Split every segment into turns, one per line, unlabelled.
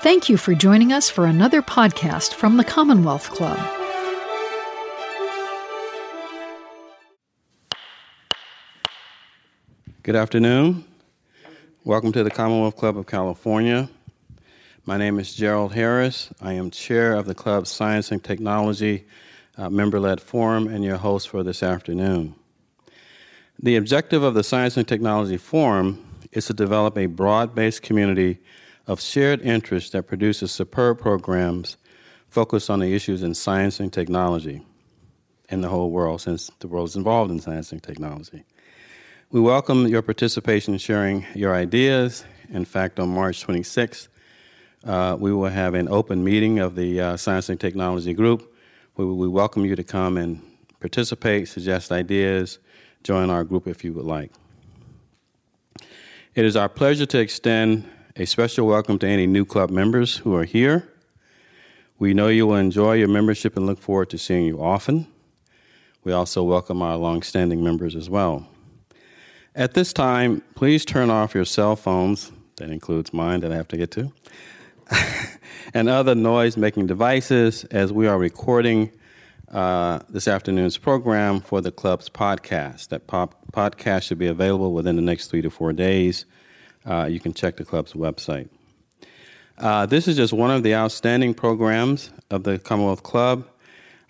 Thank you for joining us for another podcast from the Commonwealth Club.
Good afternoon. Welcome to the Commonwealth Club of California. My name is Gerald Harris. I am chair of the club's Science and Technology uh, member led forum and your host for this afternoon. The objective of the Science and Technology Forum is to develop a broad based community of shared interest that produces superb programs focused on the issues in science and technology in the whole world, since the world is involved in science and technology. We welcome your participation in sharing your ideas. In fact, on March 26th, uh, we will have an open meeting of the uh, Science and Technology Group. We, we welcome you to come and participate, suggest ideas, join our group if you would like. It is our pleasure to extend a special welcome to any new club members who are here. We know you will enjoy your membership and look forward to seeing you often. We also welcome our longstanding members as well. At this time, please turn off your cell phones, that includes mine that I have to get to, and other noise making devices as we are recording uh, this afternoon's program for the club's podcast. That pop- podcast should be available within the next three to four days uh, you can check the club's website. Uh, this is just one of the outstanding programs of the Commonwealth Club.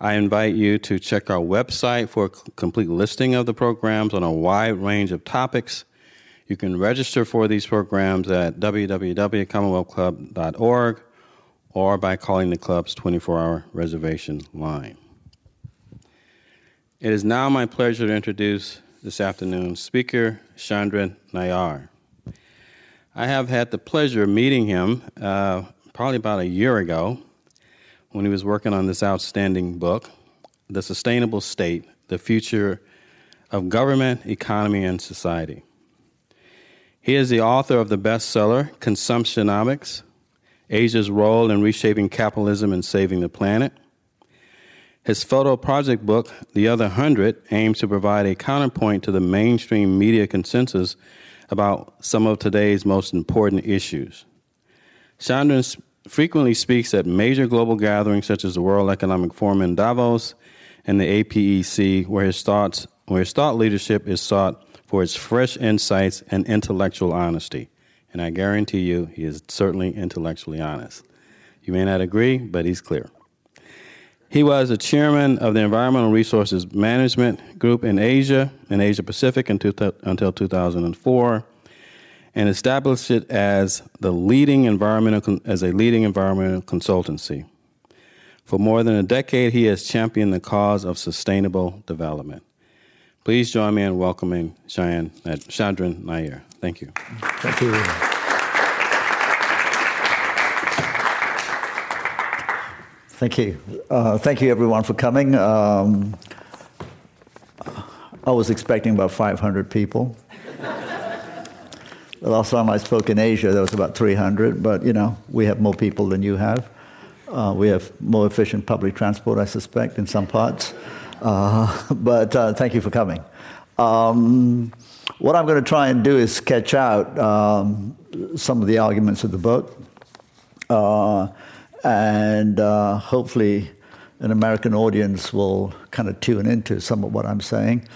I invite you to check our website for a complete listing of the programs on a wide range of topics. You can register for these programs at www.commonwealthclub.org or by calling the club's 24 hour reservation line. It is now my pleasure to introduce this afternoon's speaker, Chandran Nair. I have had the pleasure of meeting him uh, probably about a year ago when he was working on this outstanding book, The Sustainable State The Future of Government, Economy, and Society. He is the author of the bestseller, Consumptionomics Asia's Role in Reshaping Capitalism and Saving the Planet. His photo project book, The Other Hundred, aims to provide a counterpoint to the mainstream media consensus about some of today's most important issues. Chandran frequently speaks at major global gatherings such as the World Economic Forum in Davos and the APEC, where his, thoughts, where his thought leadership is sought for its fresh insights and intellectual honesty. And I guarantee you, he is certainly intellectually honest. You may not agree, but he's clear. He was the chairman of the Environmental Resources Management Group in Asia and Asia Pacific until 2004 and established it as the leading environmental as a leading environmental consultancy. For more than a decade, he has championed the cause of sustainable development. Please join me in welcoming Cheyenne, uh, Chandran Nair. Thank you.
Thank you. Thank you. Uh, thank you, everyone, for coming. Um, I was expecting about 500 people. the last time I spoke in Asia, there was about 300, but you know, we have more people than you have. Uh, we have more efficient public transport, I suspect, in some parts. Uh, but uh, thank you for coming. Um, what I'm going to try and do is sketch out um, some of the arguments of the book. And uh, hopefully an American audience will kind of tune into some of what I'm saying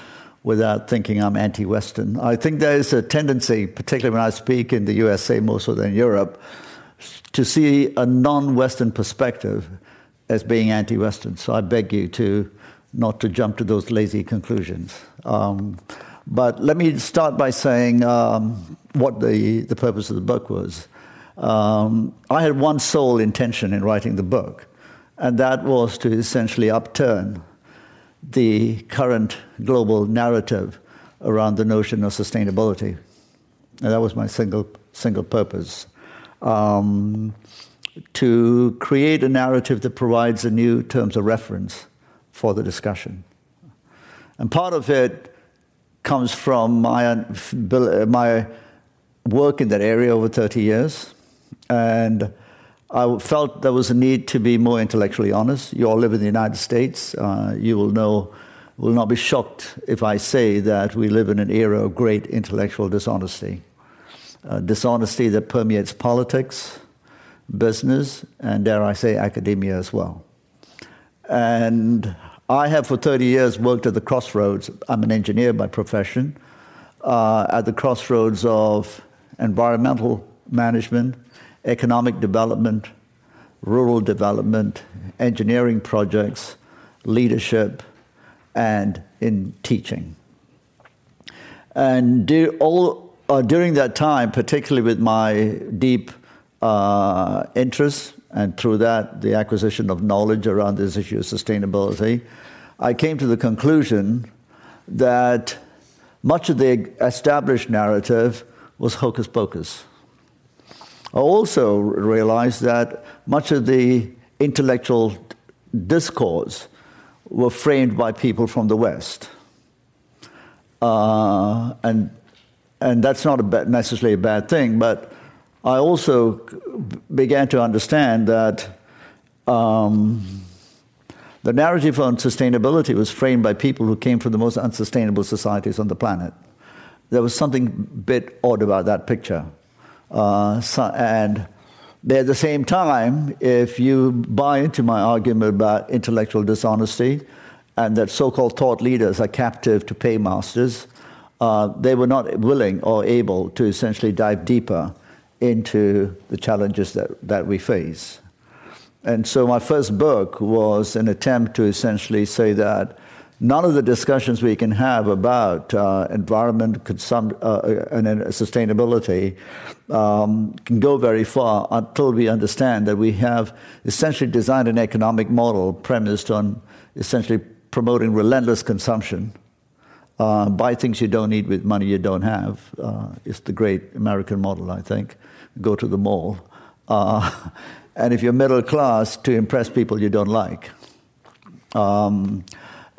without thinking I'm anti Western. I think there is a tendency, particularly when I speak in the USA more so than Europe, to see a non Western perspective as being anti Western. So I beg you to not to jump to those lazy conclusions. Um, but let me start by saying um, what the, the purpose of the book was. Um, I had one sole intention in writing the book, and that was to essentially upturn the current global narrative around the notion of sustainability. And that was my single, single purpose. Um, to create a narrative that provides a new terms of reference for the discussion. And part of it comes from my, my work in that area over 30 years. And I felt there was a need to be more intellectually honest. You all live in the United States. Uh, you will know, will not be shocked if I say that we live in an era of great intellectual dishonesty. Uh, dishonesty that permeates politics, business, and dare I say, academia as well. And I have for 30 years worked at the crossroads. I'm an engineer by profession, uh, at the crossroads of environmental management, economic development, rural development, engineering projects, leadership, and in teaching. And all, uh, during that time, particularly with my deep uh, interest and through that the acquisition of knowledge around this issue of sustainability, I came to the conclusion that much of the established narrative was hocus pocus. I also realized that much of the intellectual discourse were framed by people from the West. Uh, and, and that's not a bad, necessarily a bad thing, but I also began to understand that um, the narrative on sustainability was framed by people who came from the most unsustainable societies on the planet. There was something a bit odd about that picture. Uh, so, and at the same time, if you buy into my argument about intellectual dishonesty and that so called thought leaders are captive to paymasters, uh, they were not willing or able to essentially dive deeper into the challenges that, that we face. And so my first book was an attempt to essentially say that none of the discussions we can have about uh, environment consum- uh, and sustainability um, can go very far until we understand that we have essentially designed an economic model premised on essentially promoting relentless consumption. Uh, buy things you don't need with money you don't have. Uh, it's the great American model, I think. Go to the mall. Uh, and if you're middle class, to impress people you don't like. Um,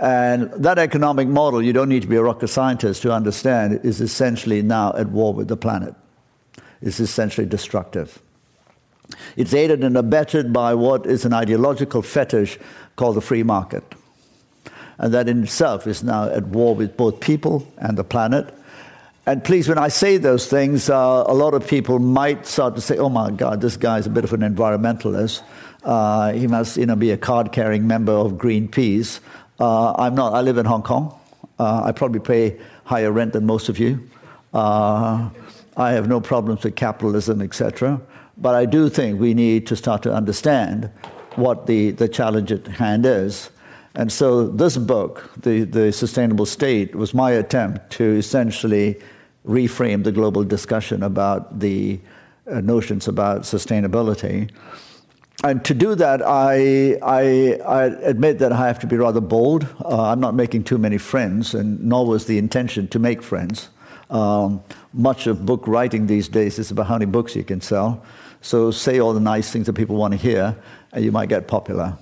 and that economic model, you don't need to be a rocket scientist to understand, is essentially now at war with the planet. It's essentially destructive. It's aided and abetted by what is an ideological fetish called the free market. And that in itself is now at war with both people and the planet. And please, when I say those things, uh, a lot of people might start to say, oh my God, this guy's a bit of an environmentalist. Uh, he must you know, be a card carrying member of Greenpeace. Uh, I'm not. I live in Hong Kong. Uh, I probably pay higher rent than most of you. Uh, I have no problems with capitalism, etc. But I do think we need to start to understand what the, the challenge at hand is. And so this book, the, the Sustainable State, was my attempt to essentially reframe the global discussion about the uh, notions about sustainability and to do that, I, I, I, admit that I have to be rather bold. Uh, I'm not making too many friends, and nor was the intention to make friends. Um, much of book writing these days is about how many books you can sell. So say all the nice things that people want to hear, and you might get popular.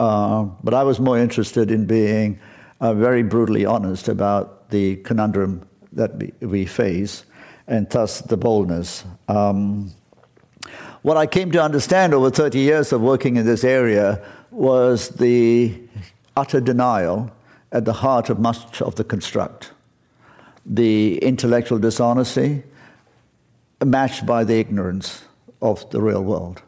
Uh, but I was more interested in being uh, very brutally honest about the conundrum that we, we face, and thus the boldness. Um, what I came to understand over 30 years of working in this area was the utter denial at the heart of much of the construct. The intellectual dishonesty matched by the ignorance of the real world.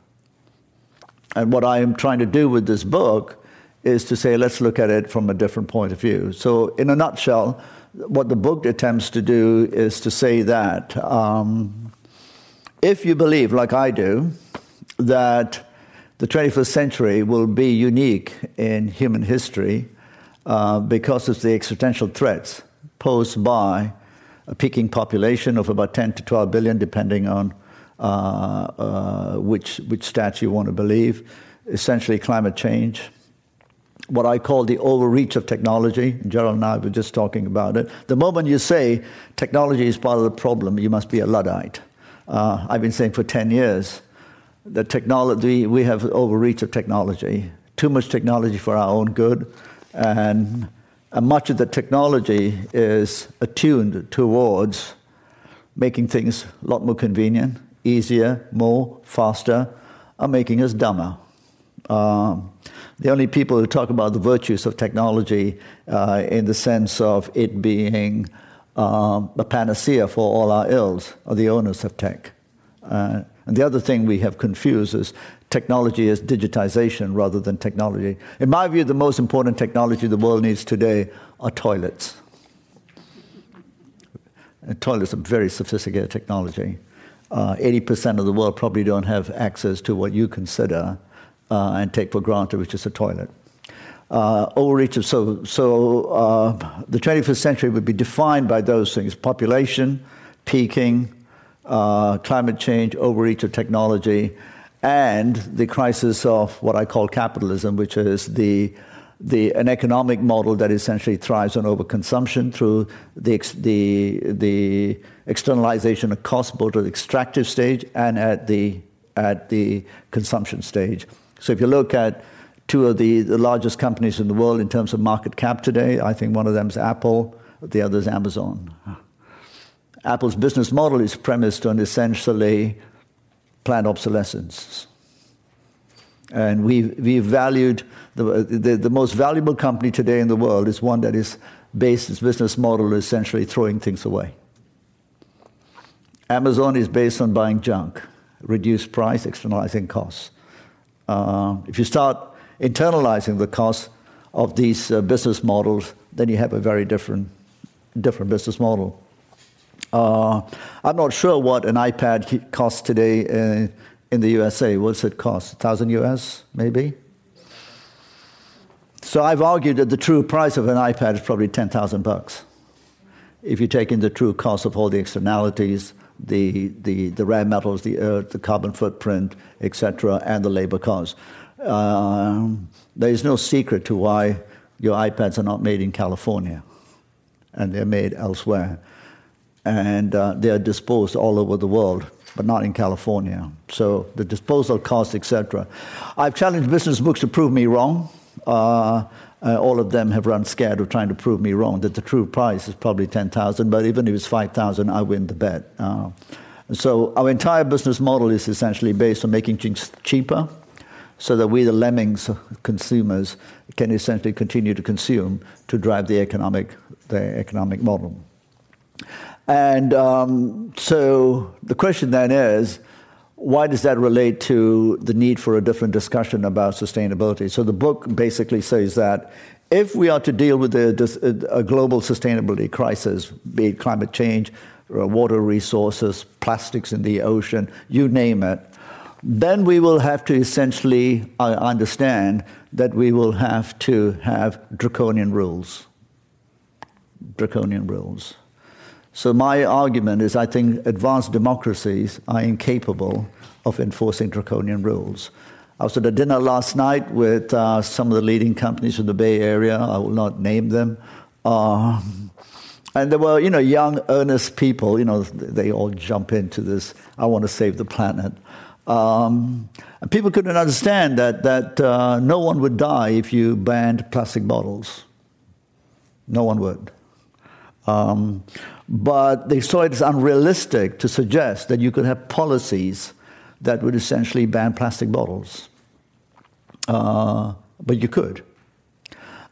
And what I am trying to do with this book is to say, let's look at it from a different point of view. So, in a nutshell, what the book attempts to do is to say that um, if you believe, like I do, that the 21st century will be unique in human history uh, because of the existential threats posed by a peaking population of about 10 to 12 billion, depending on uh, uh, which, which stats you want to believe, essentially climate change, what I call the overreach of technology. Gerald and I were just talking about it. The moment you say technology is part of the problem, you must be a Luddite. Uh, I've been saying for 10 years that technology, we have overreach of technology, too much technology for our own good, and, and much of the technology is attuned towards making things a lot more convenient, easier, more, faster, and making us dumber. Um, the only people who talk about the virtues of technology uh, in the sense of it being um, the panacea for all our ills are the owners of tech. Uh, and the other thing we have confused is technology as digitization rather than technology. In my view, the most important technology the world needs today are toilets. And toilets are very sophisticated technology. Uh, 80% of the world probably don't have access to what you consider uh, and take for granted, which is a toilet. Uh, overreach of so so uh, the 21st century would be defined by those things: population, peaking, uh, climate change, overreach of technology, and the crisis of what I call capitalism, which is the, the, an economic model that essentially thrives on overconsumption through the, the, the externalization of cost both at the extractive stage and at the, at the consumption stage. So if you look at two of the, the largest companies in the world in terms of market cap today, I think one of them is Apple, the other is Amazon. Apple's business model is premised on essentially planned obsolescence. And we, we valued the, the, the, most valuable company today in the world is one that is based, its business model essentially throwing things away. Amazon is based on buying junk, reduced price, externalizing costs. Uh, if you start internalizing the cost of these uh, business models, then you have a very different, different business model. Uh, I'm not sure what an iPad costs today in, in the USA. What's it cost? 1,000 US, maybe? So I've argued that the true price of an iPad is probably 10,000 bucks. If you take in the true cost of all the externalities, the, the, the rare metals, the earth, the carbon footprint, etc., and the labor costs. Uh, there is no secret to why your iPads are not made in California and they're made elsewhere and uh, they are disposed all over the world, but not in California. So the disposal costs, etc. I've challenged business books to prove me wrong. Uh, uh, all of them have run scared of trying to prove me wrong that the true price is probably 10,000, but even if it's 5,000, I win the bet. Uh, so our entire business model is essentially based on making things cheaper so that we, the lemmings consumers, can essentially continue to consume to drive the economic, the economic model. And um, so the question then is, why does that relate to the need for a different discussion about sustainability? So the book basically says that if we are to deal with a, a global sustainability crisis, be it climate change, water resources, plastics in the ocean, you name it, then we will have to essentially understand that we will have to have draconian rules. Draconian rules. So my argument is I think advanced democracies are incapable of enforcing draconian rules. I was at a dinner last night with uh, some of the leading companies from the Bay Area. I will not name them. Uh, and there were, you know, young, earnest people. You know, they all jump into this. I want to save the planet. Um, people couldn't understand that that uh, no one would die if you banned plastic bottles. No one would. Um, but they saw it as unrealistic to suggest that you could have policies that would essentially ban plastic bottles. Uh, but you could.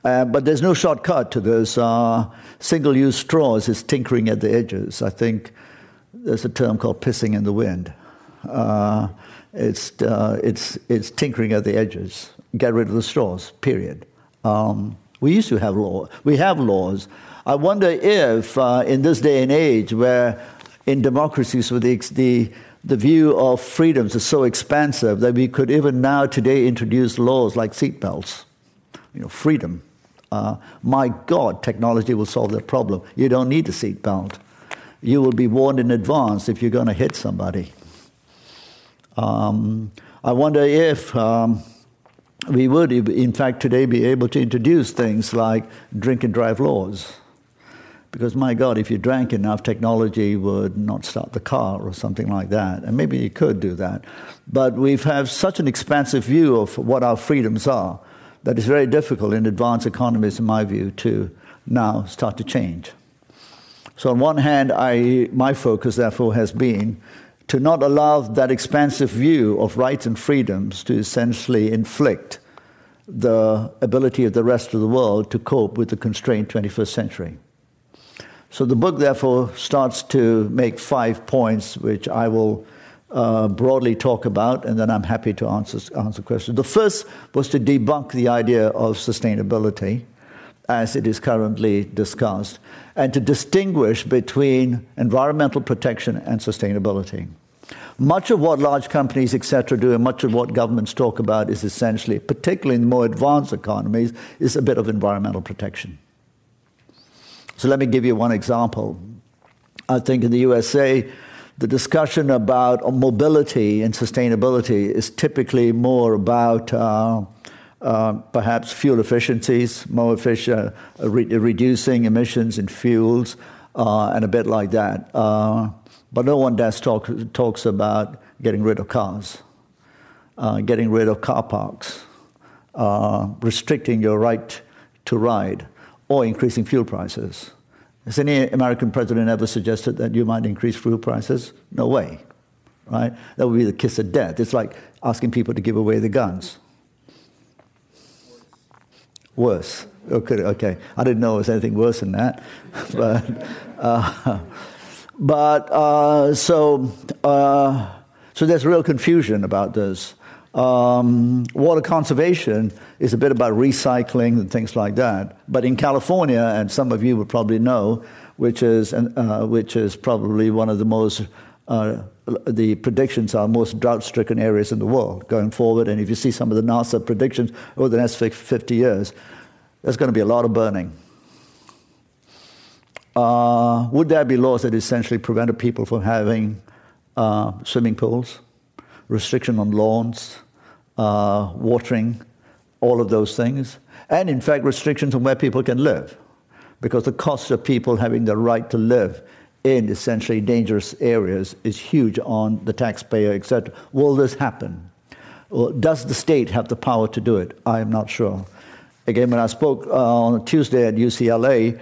Uh, but there's no shortcut to this. Uh, single use straws is tinkering at the edges. I think there's a term called pissing in the wind. Uh, it's, uh, it's, it's tinkering at the edges. Get rid of the straws, period. Um, we used to have law. We have laws I wonder if, uh, in this day and age, where in democracies with the, the, the view of freedoms is so expansive that we could even now today introduce laws like seatbelts, you know, freedom. Uh, my God, technology will solve that problem. You don't need a seatbelt. You will be warned in advance if you're going to hit somebody. Um, I wonder if um, we would, in fact, today be able to introduce things like drink and drive laws. Because, my God, if you drank enough, technology would not start the car or something like that. And maybe you could do that. But we have such an expansive view of what our freedoms are that it's very difficult in advanced economies, in my view, to now start to change. So, on one hand, I, my focus, therefore, has been to not allow that expansive view of rights and freedoms to essentially inflict the ability of the rest of the world to cope with the constrained 21st century. So the book, therefore, starts to make five points, which I will uh, broadly talk about, and then I'm happy to answer, answer questions. The first was to debunk the idea of sustainability as it is currently discussed, and to distinguish between environmental protection and sustainability. Much of what large companies, etc., do, and much of what governments talk about is essentially, particularly in the more advanced economies, is a bit of environmental protection. So let me give you one example. I think in the USA, the discussion about mobility and sustainability is typically more about uh, uh, perhaps fuel efficiencies, more efficient, uh, re- reducing emissions in fuels, uh, and a bit like that. Uh, but no one does talk, talks about getting rid of cars, uh, getting rid of car parks, restricting your right to ride, or increasing fuel prices. Has any American president ever suggested that you might increase fuel prices? No way, right? That would be the kiss of death. It's like asking people to give away the guns. Worse. Okay, okay. I didn't know it was anything worse than that. but uh, but uh, so, uh, so there's real confusion about this. Um, water conservation is a bit about recycling and things like that. But in California, and some of you would probably know, which is, uh, which is probably one of the most, uh, the predictions are most drought stricken areas in the world going forward. And if you see some of the NASA predictions over the next 50 years, there's going to be a lot of burning. Uh, would there be laws that essentially prevented people from having uh, swimming pools? restriction on lawns, uh, watering, all of those things, and in fact, restrictions on where people can live, because the cost of people having the right to live in essentially dangerous areas is huge on the taxpayer, etc. Will this happen? Well, does the state have the power to do it? I am not sure. Again, when I spoke uh, on Tuesday at UCLA,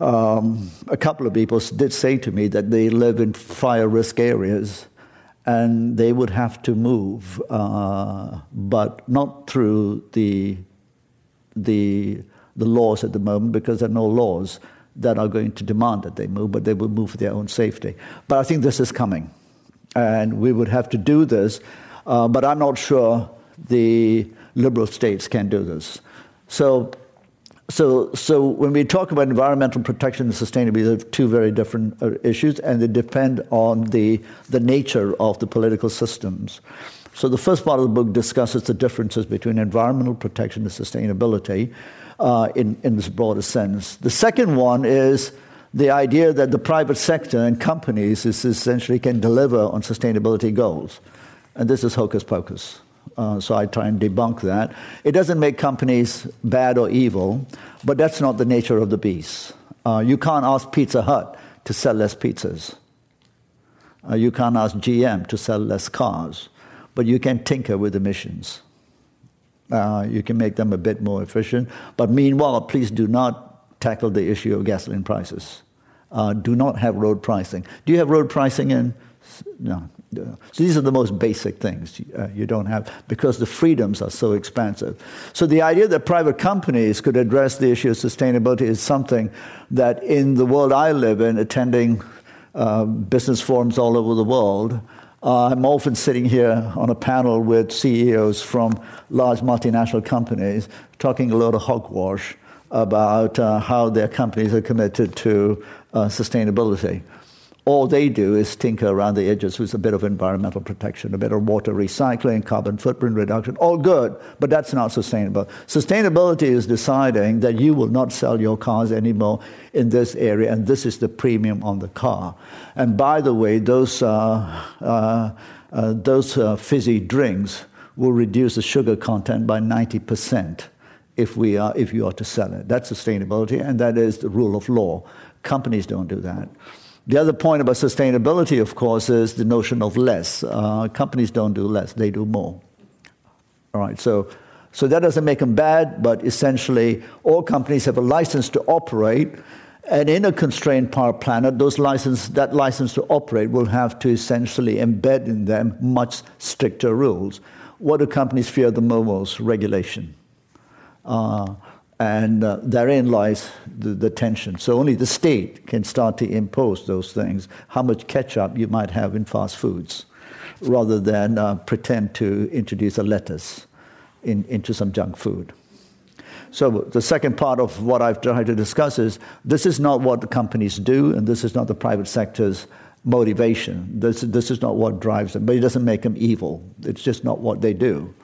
um, a couple of people did say to me that they live in fire risk areas and they would have to move, uh, but not through the, the, the laws at the moment because there are no laws that are going to demand that they move, but they will move for their own safety. But I think this is coming, and we would have to do this, uh, but I'm not sure the liberal states can do this. So so, so when we talk about environmental protection and sustainability, they're two very different uh, issues, and they depend on the, the nature of the political systems. So the first part of the book discusses the differences between environmental protection and sustainability uh, in, in this broader sense. The second one is the idea that the private sector and companies is essentially can deliver on sustainability goals. And this is hocus pocus. Uh, so I try and debunk that. It doesn't make companies bad or evil, but that's not the nature of the beast. Uh, you can't ask Pizza Hut to sell less pizzas. Uh, you can't ask GM to sell less cars, but you can tinker with emissions. Uh, you can make them a bit more efficient. But meanwhile, please do not tackle the issue of gasoline prices. Uh, do not have road pricing. Do you have road pricing in? No. So these are the most basic things uh, you don't have because the freedoms are so expansive. So the idea that private companies could address the issue of sustainability is something that in the world I live in, attending uh, business forums all over the world, uh, I'm often sitting here on a panel with CEOs from large multinational companies talking a lot of hogwash about uh, how their companies are committed to uh, sustainability all they do is tinker around the edges with a bit of environmental protection, a bit of water recycling, carbon footprint reduction, all good, but that's not sustainable. Sustainability is deciding that you will not sell your cars anymore in this area, and this is the premium on the car. And by the way, those, uh, uh, uh, those uh, fizzy drinks will reduce the sugar content by 90% if, we are, if you are to sell it. That's sustainability, and that is the rule of law. Companies don't do that. The other point about sustainability, of course, is the notion of less. Uh, companies don't do less, they do more. All right, so, so that doesn't make them bad, but essentially, all companies have a license to operate. And in a constrained power planet, those license, that license to operate will have to essentially embed in them much stricter rules. What do companies fear the most? Regulation. Uh, and uh, therein lies the, the, tension. So only the state can start to impose those things. How much ketchup you might have in fast foods, rather than uh, pretend to introduce a lettuce in, into some junk food. So the second part of what I've tried to discuss is this is not what the companies do, and this is not the private sector's motivation. This, this is not what drives them, but it doesn't make them evil. It's just not what they do.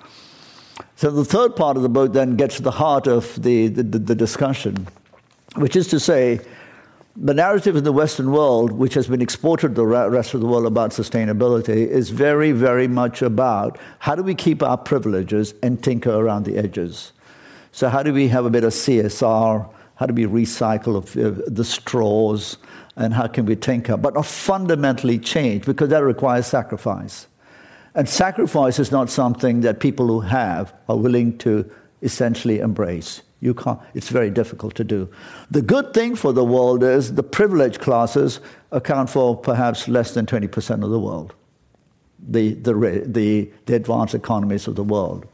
So the third part of the book then gets to the heart of the, the, the discussion, which is to say, the narrative in the Western world, which has been exported to the rest of the world about sustainability, is very, very much about how do we keep our privileges and tinker around the edges. So, how do we have a bit of CSR? How do we recycle the straws? And how can we tinker? But not fundamentally change, because that requires sacrifice. And sacrifice is not something that people who have are willing to essentially embrace. You can't, it's very difficult to do. The good thing for the world is the privileged classes account for perhaps less than 20% of the world, the, the, the, the advanced economies of the world.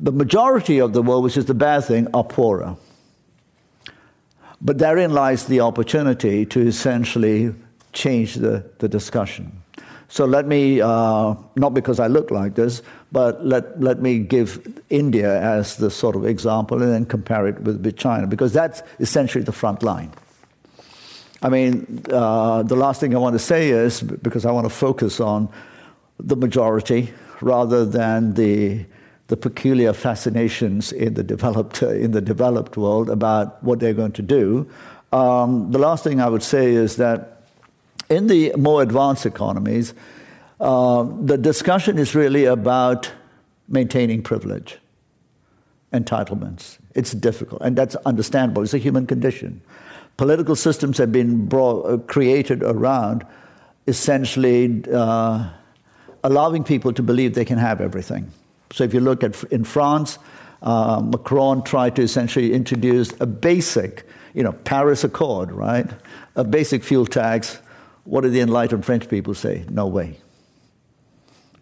The majority of the world, which is the bad thing, are poorer. But therein lies the opportunity to essentially change the, the discussion. So let me, uh, not because I look like this, but let, let me give India as the sort of example and then compare it with, with China, because that's essentially the front line. I mean, uh, the last thing I want to say is because I want to focus on the majority rather than the, the peculiar fascinations in the, developed, in the developed world about what they're going to do. Um, the last thing I would say is that in the more advanced economies, uh, the discussion is really about maintaining privilege, entitlements. It's difficult, and that's understandable. It's a human condition. Political systems have been brought, uh, created around essentially uh, allowing people to believe they can have everything. So if you look at in France, uh, Macron tried to essentially introduce a basic, you know, Paris Accord, right? A basic fuel tax what do the enlightened French people say? No way.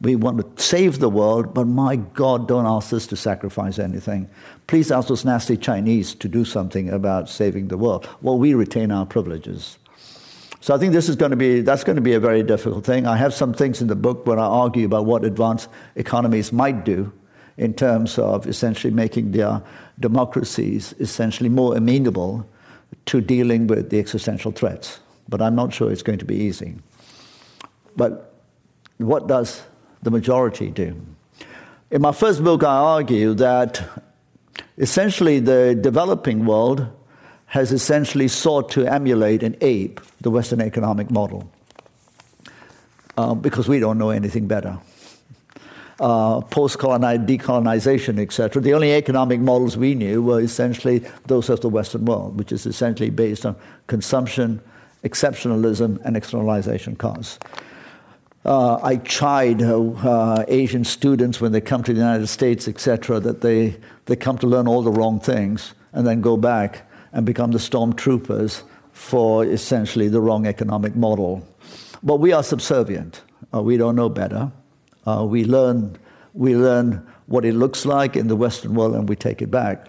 We want to save the world, but my God, don't ask us to sacrifice anything. Please ask those nasty Chinese to do something about saving the world. Well, we retain our privileges. So I think this is going to be that's going to be a very difficult thing. I have some things in the book where I argue about what advanced economies might do in terms of essentially making their democracies essentially more amenable to dealing with the existential threats but I'm not sure it's going to be easy. But what does the majority do? In my first book, I argue that essentially the developing world has essentially sought to emulate and ape the Western economic model uh, because we don't know anything better. Uh, post decolonization, etc. The only economic models we knew were essentially those of the Western world, which is essentially based on consumption, exceptionalism and externalization cause. Uh, I chide uh, uh, Asian students when they come to the United States, etc., that they, they come to learn all the wrong things and then go back and become the stormtroopers for essentially the wrong economic model. But we are subservient. Uh, we don't know better. Uh, we, learn, we learn what it looks like in the Western world and we take it back.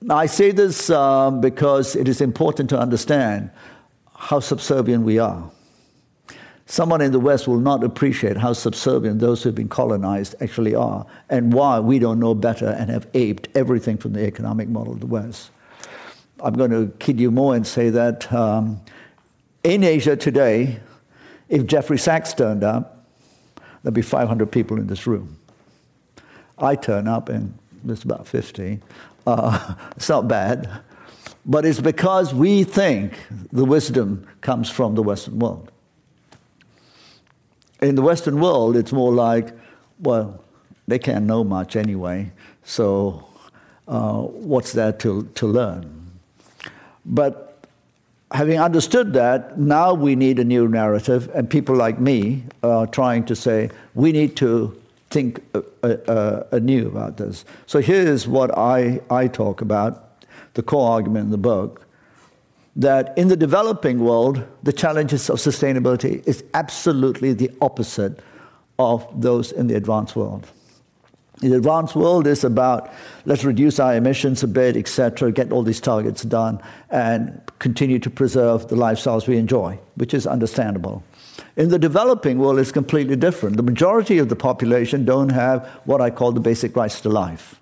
Now, I say this um, because it is important to understand how subservient we are. Someone in the West will not appreciate how subservient those who've been colonized actually are and why we don't know better and have aped everything from the economic model of the West. I'm going to kid you more and say that um, in Asia today, if Jeffrey Sachs turned up, there'd be 500 people in this room. I turn up and there's about 50. Uh, it's not bad. But it's because we think the wisdom comes from the Western world. In the Western world, it's more like, well, they can't know much anyway, so uh, what's there to, to learn? But having understood that, now we need a new narrative, and people like me are trying to say we need to think uh, uh, anew about this. So here's what I, I talk about the core argument in the book, that in the developing world, the challenges of sustainability is absolutely the opposite of those in the advanced world. The advanced world is about let's reduce our emissions a bit, etc., get all these targets done, and continue to preserve the lifestyles we enjoy, which is understandable. In the developing world, it's completely different. The majority of the population don't have what I call the basic rights to life.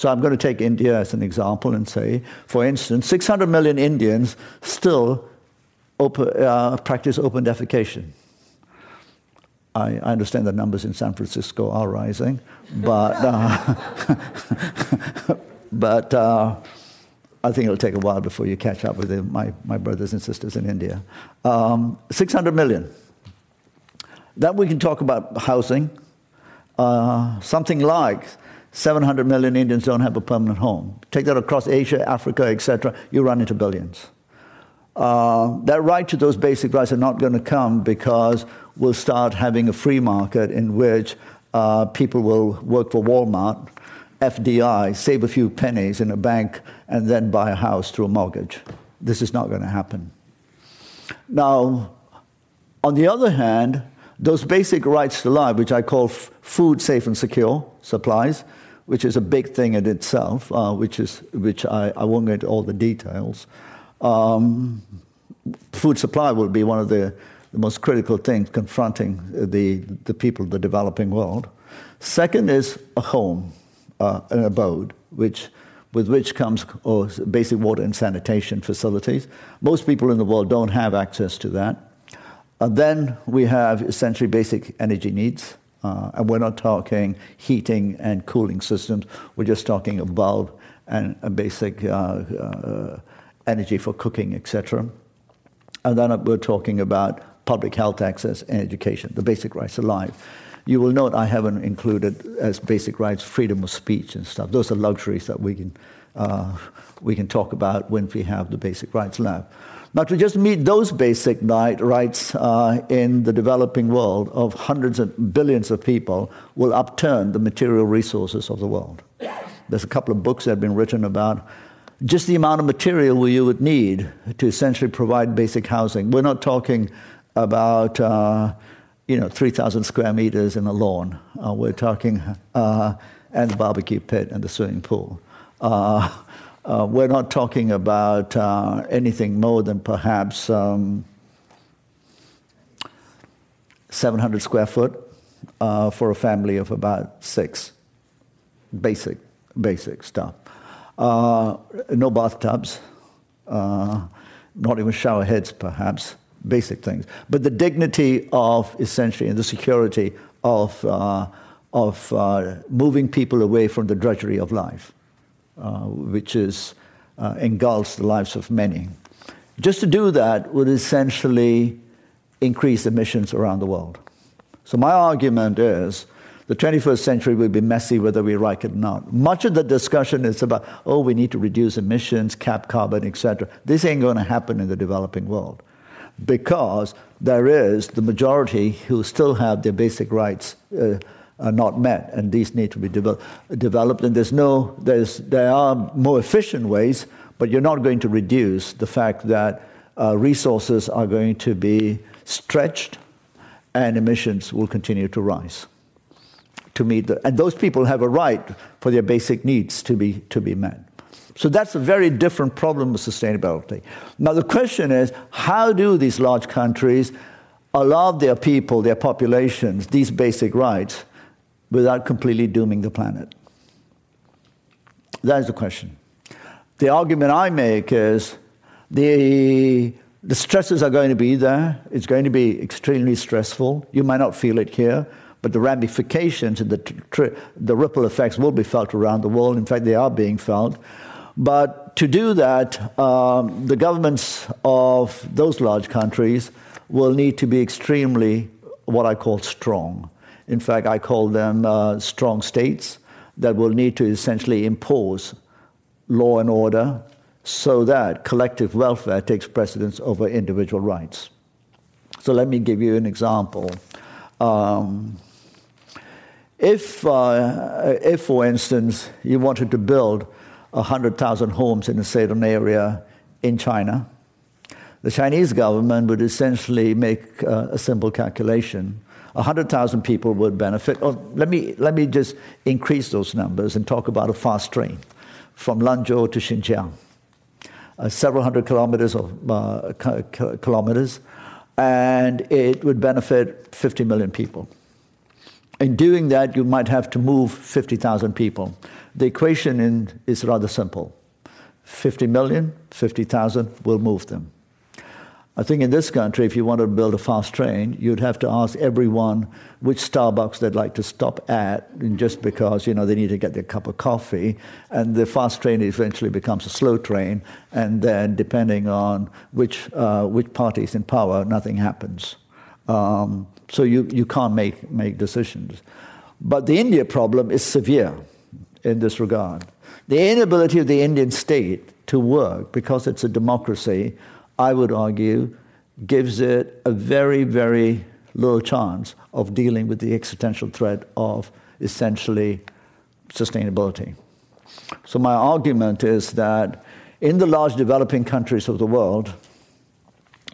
So I'm going to take India as an example and say, for instance, 600 million Indians still uh, practice open defecation. I, I, understand the numbers in San Francisco are rising, but, uh, but uh, I think it'll take a while before you catch up with the, my, my brothers and sisters in India. Um, 600 million. Then we can talk about housing. Uh, something like 700 million Indians don't have a permanent home. Take that across Asia, Africa, etc., you run into billions. Uh, that right to those basic rights are not going to come because we'll start having a free market in which uh, people will work for Walmart, FDI, save a few pennies in a bank, and then buy a house through a mortgage. This is not going to happen. Now, on the other hand, those basic rights to life, which I call f- food safe and secure supplies, which is a big thing in itself, uh, which, is, which I, I won't get into all the details. Um, food supply will be one of the, the most critical things confronting the, the people of the developing world. Second is a home, uh, an abode, which, with which comes oh, basic water and sanitation facilities. Most people in the world don't have access to that. And then we have essentially basic energy needs. Uh, and we're not talking heating and cooling systems, we're just talking a bulb and a basic uh, uh energy for cooking, etc. And then we're talking about public health access and education, the basic rights of life. You will note I haven't included as basic rights freedom of speech and stuff. Those are luxuries that we can, uh, we can talk about when we have the basic rights lab. Now, to just meet those basic rights uh, in the developing world of hundreds of billions of people will upturn the material resources of the world. There's a couple of books that have been written about just the amount of material you would need to essentially provide basic housing. We're not talking about uh, you know 3,000 square meters in a lawn. Uh, we're talking uh, and the barbecue pit and the swimming pool. Uh, uh, we're not talking about uh, anything more than perhaps um, 700 square foot for a family of about six. Basic, basic stuff. Uh, no bathtubs, uh, not even shower heads, perhaps, basic things. But the dignity of essentially and the security of, uh, of uh, moving people away from the drudgery of life, uh, which is, uh, engulfs the lives of many. Just to do that would essentially increase emissions around the world. So, my argument is the 21st century will be messy whether we like it or not. Much of the discussion is about, oh, we need to reduce emissions, cap carbon, etc. This ain't going to happen in the developing world because there is the majority who still have their basic rights uh, are not met, and these need to be devel- developed. And there's no, there's, there are more efficient ways, but you're not going to reduce the fact that uh, resources are going to be stretched and emissions will continue to rise to meet the, and those people have a right for their basic needs to be, to be met. So that's a very different problem of sustainability. Now the question is, how do these large countries allow their people, their populations, these basic rights without completely dooming the planet? That is the question. The argument I make is the, the stresses are going to be there. It's going to be extremely stressful. You might not feel it here, but the ramifications and the, tr- the ripple effects will be felt around the world. In fact, they are being felt. But to do that, um, the governments of those large countries will need to be extremely what I call strong. In fact, I call them uh, strong states that will need to essentially impose law and order so that collective welfare takes precedence over individual rights. So let me give you an example. Um, if, uh, if, for instance, you wanted to build 100,000 homes in a certain area in China, the Chinese government would essentially make uh, a simple calculation. 100,000 people would benefit. Oh, let, me, let me just increase those numbers and talk about a fast train from Lanzhou to Xinjiang. Uh, several hundred kilometers of uh, kilometers and it would benefit 50 million people. In doing that, you might have to move 50,000 people. The equation in, is rather simple 50 million, 50,000 will move them. I think in this country, if you wanted to build a fast train, you'd have to ask everyone which Starbucks they'd like to stop at, just because you know they need to get their cup of coffee. And the fast train eventually becomes a slow train, and then depending on which uh, which party is in power, nothing happens. Um, so you, you can't make, make decisions. But the India problem is severe in this regard. The inability of the Indian state to work because it's a democracy, I would argue, gives it a very, very low chance of dealing with the existential threat of essentially sustainability. So, my argument is that in the large developing countries of the world,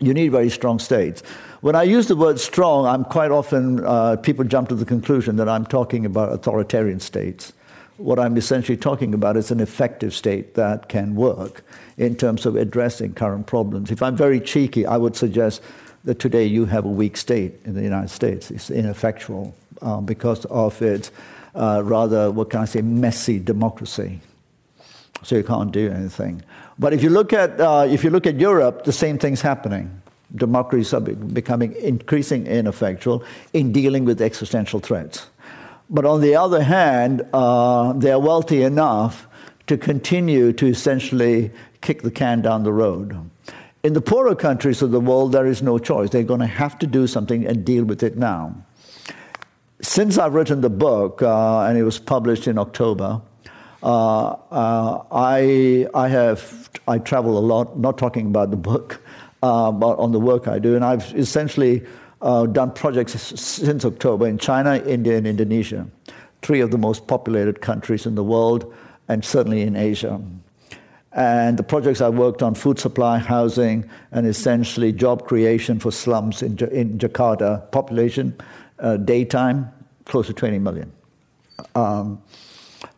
you need very strong states. When I use the word strong, I'm quite often, uh, people jump to the conclusion that I'm talking about authoritarian states. What I'm essentially talking about is an effective state that can work in terms of addressing current problems. If I'm very cheeky, I would suggest that today you have a weak state in the United States. It's ineffectual um, because of its uh, rather, what can I say, messy democracy. So you can't do anything. But if you look at, uh, if you look at Europe, the same thing's happening democracies are becoming increasingly ineffectual in dealing with existential threats. But on the other hand, uh, they're wealthy enough to continue to essentially kick the can down the road. In the poorer countries of the world, there is no choice. They're going to have to do something and deal with it now. Since I've written the book, uh, and it was published in October, uh, uh I, I have I travel a lot, not talking about the book, uh, but on the work I do. And I've essentially uh, done projects since October in China, India, and Indonesia, three of the most populated countries in the world, and certainly in Asia. And the projects I worked on food supply, housing, and essentially job creation for slums in, in Jakarta, population, uh, daytime, close to 20 million, um,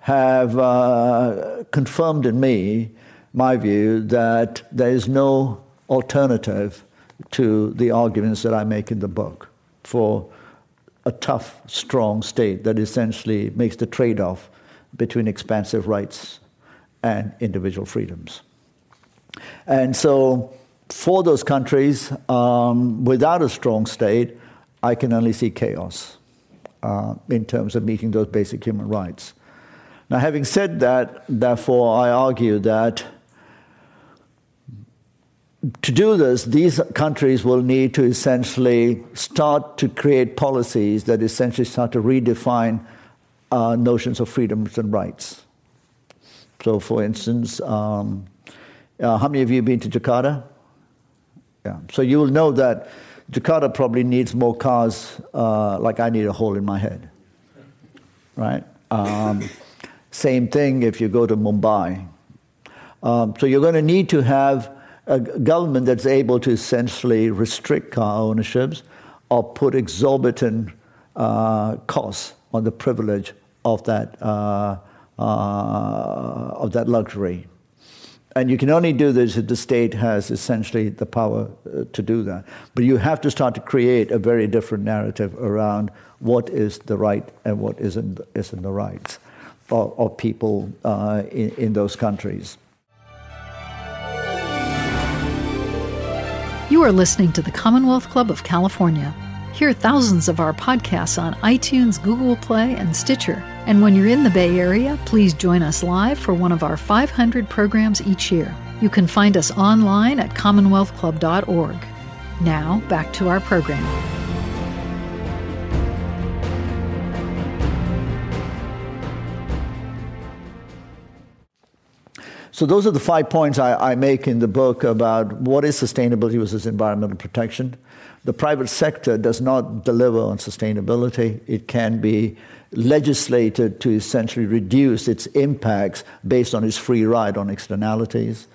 have uh, confirmed in me my view that there is no alternative to the arguments that I make in the book for a tough, strong state that essentially makes the trade off between expansive rights and individual freedoms. And so, for those countries, um, without a strong state, I can only see chaos uh, in terms of meeting those basic human rights. Now, having said that, therefore, I argue that to do this, these countries will need to essentially start to create policies that essentially start to redefine uh, notions of freedoms and rights. So, for instance, um, uh, how many of you have been to Jakarta? Yeah. So you will know that Jakarta probably needs more cars, uh, like I need a hole in my head. Right? Um, same thing if you go to Mumbai. Um, so you're going to need to have a government that's able to essentially restrict car ownerships or put exorbitant uh, costs on the privilege of that, uh, uh, of that luxury. And you can only do this if the state has essentially the power uh, to do that. But you have to start to create a very different narrative around what is the right and what isn't, isn't the rights of, of people uh, in, in those countries.
You are listening to the Commonwealth Club of California. Hear thousands of our podcasts on iTunes, Google Play, and Stitcher. And when you're in the Bay Area, please join us live for one of our 500 programs each year. You can find us online at commonwealthclub.org. Now, back to our program.
So those are the five points I, I, make in the book about what is sustainability versus environmental protection. The private sector does not deliver on sustainability. It can be legislated to essentially reduce its impacts based on its free ride on externalities.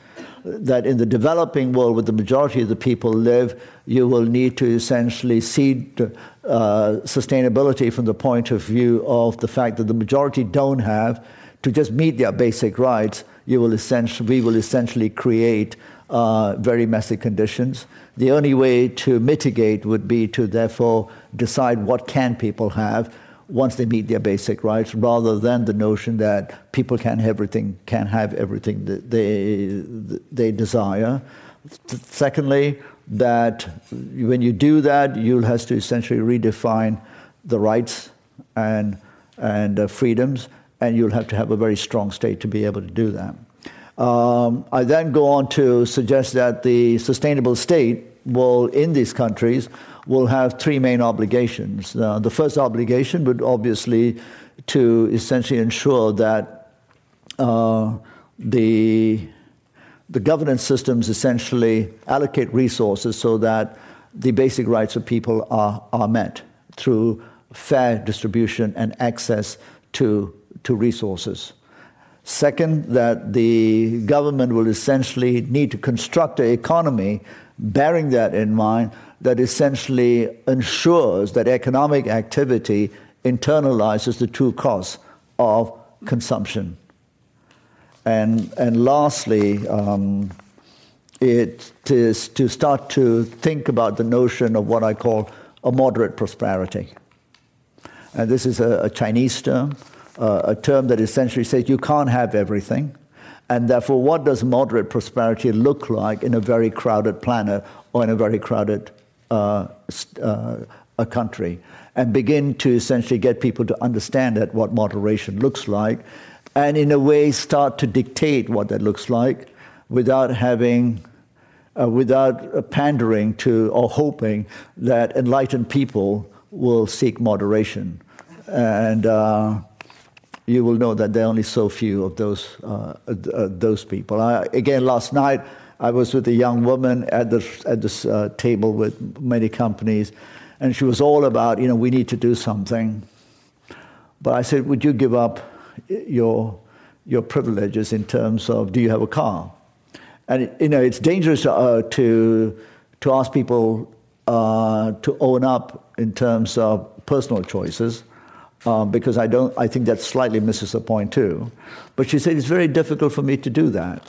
That in the developing world, where the majority of the people live, you will need to essentially see uh, sustainability from the point of view of the fact that the majority don't have to just meet their basic rights you will essentially, we will essentially create uh, very messy conditions. The only way to mitigate would be to therefore decide what can people have once they meet their basic rights, rather than the notion that people can have everything, can have everything that they, they desire. Secondly, that when you do that, you'll have to essentially redefine the rights and, and uh, freedoms, and you'll have to have a very strong state to be able to do that. Um, I then go on to suggest that the sustainable state will, in these countries, will have three main obligations. Uh, the first obligation would obviously to essentially ensure that uh, the the governance systems essentially allocate resources so that the basic rights of people are, are met through fair distribution and access to, to resources. Second, that the government will essentially need to construct an economy bearing that in mind that essentially ensures that economic activity internalizes the true costs of consumption. And, and lastly, um, it is to start to think about the notion of what I call a moderate prosperity. And this is a, a Chinese term, uh, a term that essentially says you can't have everything. And therefore, what does moderate prosperity look like in a very crowded planet or in a very crowded uh, uh, a country? And begin to essentially get people to understand that what moderation looks like, and in a way start to dictate what that looks like without having. Uh, without pandering to or hoping that enlightened people will seek moderation. And uh, you will know that there are only so few of those, uh, uh, those people. I, again, last night I was with a young woman at the, at this uh, table with many companies, and she was all about, you know, we need to do something. But I said, would you give up your, your privileges in terms of do you have a car? And, you know, it's dangerous uh, to, to ask people uh, to own up in terms of personal choices um, because I don't. I think that slightly misses the point too. But she said it's very difficult for me to do that,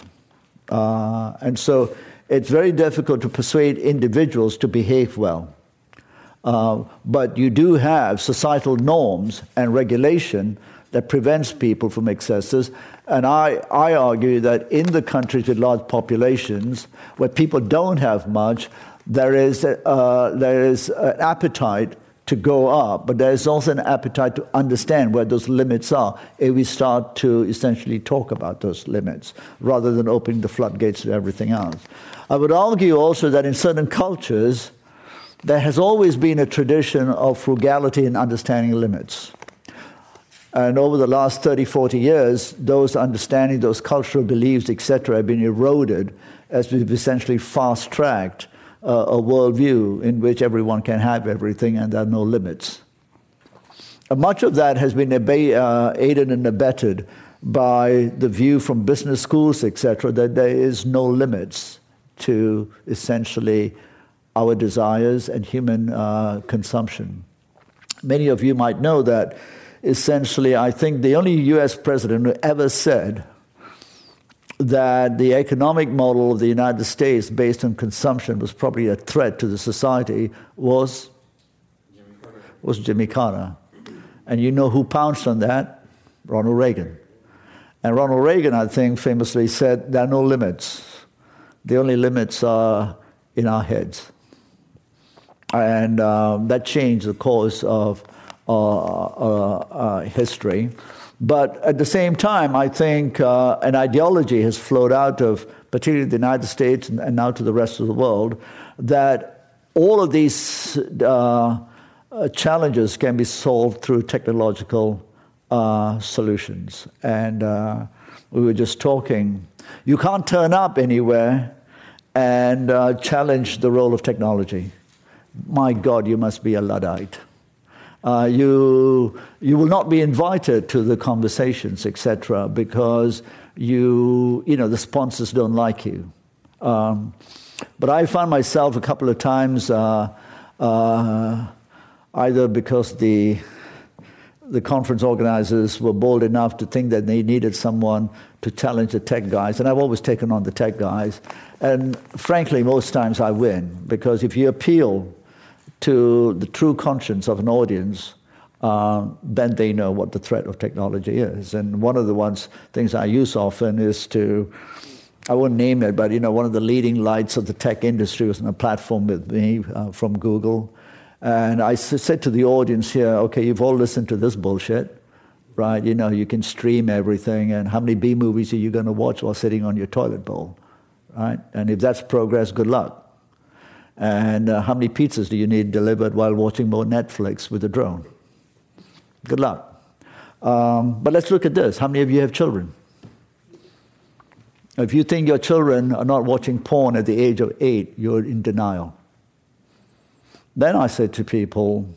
uh, and so it's very difficult to persuade individuals to behave well. Uh, but you do have societal norms and regulation that prevents people from excesses. And I, I argue that in the countries with large populations, where people don't have much, there is, uh, there is an appetite to go up, but there's also an appetite to understand where those limits are if we start to essentially talk about those limits rather than opening the floodgates to everything else. I would argue also that in certain cultures, there has always been a tradition of frugality and understanding limits. And over the last 30, 40 years, those understanding, those cultural beliefs, etc., have been eroded as we've essentially fast tracked uh, a worldview in which everyone can have everything and there are no limits. Much of that has been uh, aided and abetted by the view from business schools, etc., that there is no limits to essentially our desires and human uh, consumption. Many of you might know that essentially, I think the only US president who ever said that the economic model of the United States based on consumption was probably a threat to the society was Jimmy was Jimmy Carter. And you know who pounced on that? Ronald Reagan. And Ronald Reagan, I think, famously said, There are no limits. The only limits are in our heads. And um, that changed the course of uh, uh, uh, history. But at the same time, I think uh, an ideology has flowed out of particularly the United States and, and now to the rest of the world that all of these uh, uh, challenges can be solved through technological uh, solutions. And uh, we were just talking. You can't turn up anywhere and uh, challenge the role of technology. My God, you must be a Luddite uh, you, you will not be invited to the conversations, etc., because you, you know, the sponsors don't like you. Um, but I found myself a couple of times, uh, uh, either because the the conference organizers were bold enough to think that they needed someone to challenge the tech guys, and I've always taken on the tech guys. And frankly, most times I win because if you appeal to the true conscience of an audience, uh, then they know what the threat of technology is. And one of the ones things I use often is to, I won't name it, but you know, one of the leading lights of the tech industry was on a platform with me uh, from Google and I said to the audience here, okay, you've all listened to this bullshit, right? You know, you can stream everything, and how many B movies are you going to watch while sitting on your toilet bowl, right? And if that's progress, good luck. And uh, how many pizzas do you need delivered while watching more Netflix with a drone? Good luck. Um, but let's look at this. How many of you have children? If you think your children are not watching porn at the age of eight, you're in denial. Then I said to people,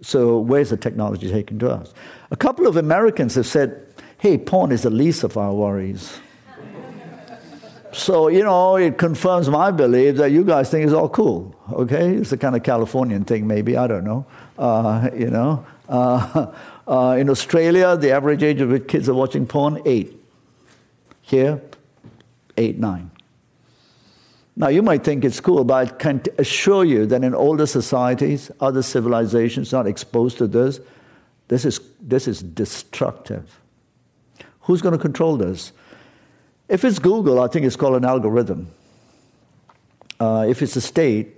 so where's the technology taking to us? A couple of Americans have said, hey, porn is the least of our worries. So, you know, it confirms my belief that you guys think it's all cool, okay? It's a kind of Californian thing, maybe, I don't know. Uh, you know, uh, uh, in Australia, the average age of which kids are watching porn, eight. Here, eight, nine. Now, you might think it's cool, but I can assure you that in older societies, other civilizations not exposed to this, this is, this is destructive. Who's going to control this? If it's Google, I think it's called an algorithm. Uh, if it's a state,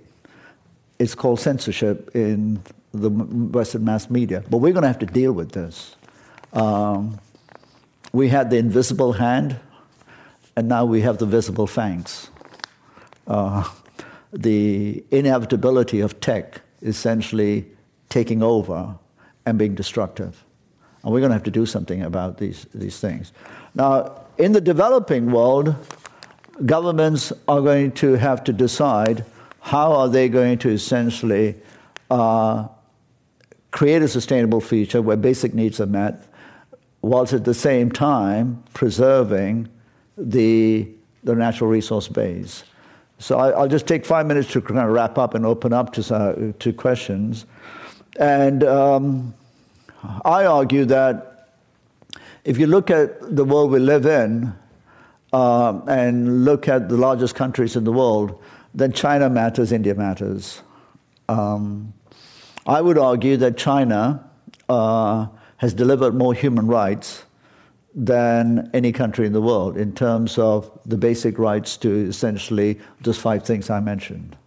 it's called censorship in the Western mass media. But we're going to have to deal with this. Um, we had the invisible hand, and now we have the visible fangs uh, the inevitability of tech essentially taking over and being destructive. And we're going to have to do something about these, these things. Now, in the developing world, governments are going to have to decide how are they going to essentially uh, create a sustainable future where basic needs are met, whilst at the same time preserving the, the natural resource base. So I, will just take five minutes to kind of wrap up and open up to, uh, to questions. And um, I argue that if you look at the world we live in uh, and look at the largest countries in the world, then China matters, India matters. Um, I would argue that China uh, has delivered more human rights than any country in the world in terms of the basic rights to essentially just five things I mentioned.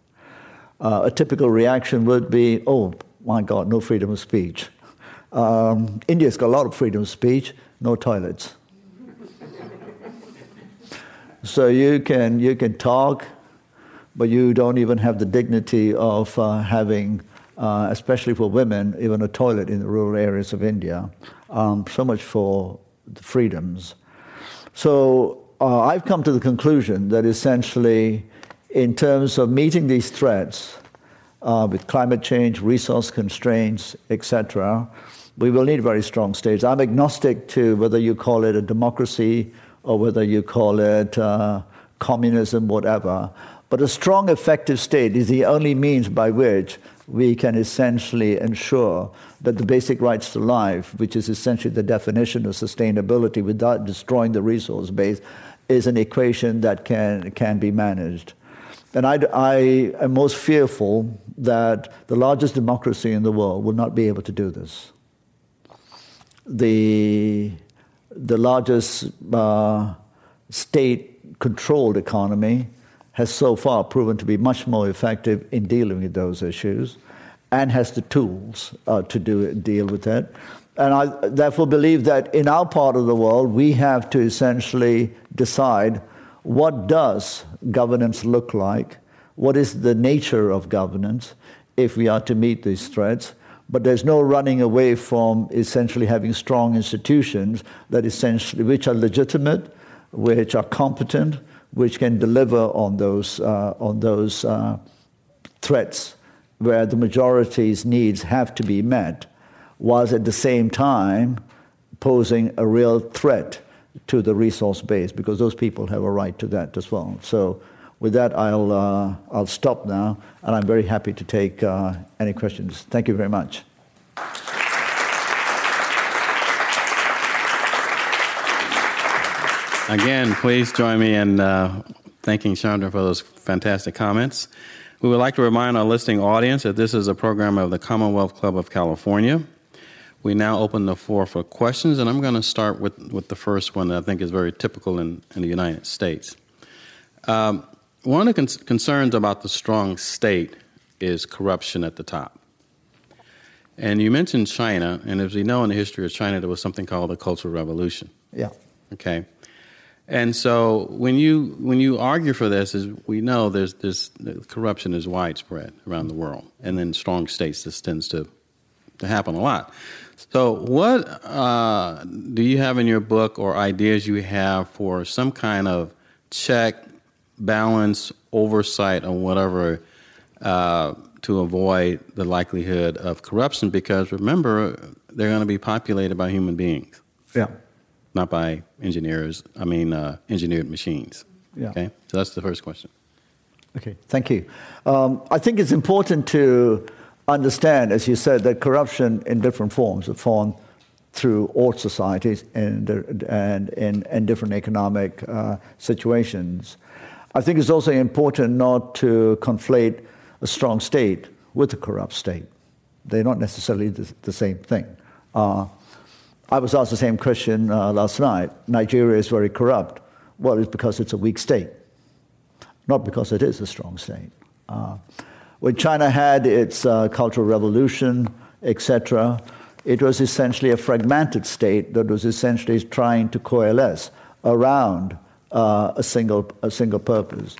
Uh, a typical reaction would be, oh my God, no freedom of speech. Um, India's got a lot of freedom of speech, no toilets. so you can, you can talk, but you don't even have the dignity of uh, having, uh, especially for women, even a toilet in the rural areas of India. Um, so much for the freedoms. So uh, I've come to the conclusion that essentially, in terms of meeting these threats uh, with climate change, resource constraints, etc., we will need very strong states. I'm agnostic to whether you call it a democracy or whether you call it uh, communism, whatever. But a strong, effective state is the only means by which we can essentially ensure that the basic rights to life, which is essentially the definition of sustainability without destroying the resource base, is an equation that can, can be managed. And I, I am most fearful that the largest democracy in the world will not be able to do this. The, the largest uh, state controlled economy has so far proven to be much more effective in dealing with those issues and has the tools uh, to do deal with it. And I therefore believe that in our part of the world, we have to essentially decide what does governance look like, what is the nature of governance if we are to meet these threats. But there's no running away from essentially having strong institutions that essentially which are legitimate, which are competent, which can deliver on those, uh, on those uh, threats where the majority's needs have to be met, whilst at the same time posing a real threat to the resource base, because those people have a right to that as well. So, with that, uh, I'll stop now, and I'm very happy to take uh, any questions. Thank you very much.
Again, please join me in uh, thanking Chandran for those fantastic comments. We would like to remind our listening audience that this is a program of the Commonwealth Club of California. We now open the floor for questions, and I'm going to start with, with the first one that I think is very typical in, in the United States. Um, one of the con- concerns about the strong state is corruption at the top. And you mentioned China, and as we know in the history of China, there was something called the Cultural Revolution.
Yeah.
Okay. And so when you when you argue for this, as we know, there's this corruption is widespread around the world, and in strong states, this tends to to happen a lot. So, what uh, do you have in your book or ideas you have for some kind of check, balance, oversight, or whatever uh, to avoid the likelihood of corruption? Because remember, they're going to be populated by human beings.
Yeah
not by engineers, I mean uh, engineered machines.
Yeah.
Okay, so that's the first question.
Okay, thank you. Um, I think it's important to understand, as you said, that corruption in different forms are formed through all societies and, and in, in different economic uh, situations. I think it's also important not to conflate a strong state with a corrupt state. They're not necessarily the, the same thing. Uh, I was asked the same question uh, last night. Nigeria is very corrupt. Well, it's because it's a weak state, not because it is a strong state. Uh, when China had its uh, Cultural Revolution, etc., it was essentially a fragmented state that was essentially trying to coalesce around uh, a, single, a single purpose.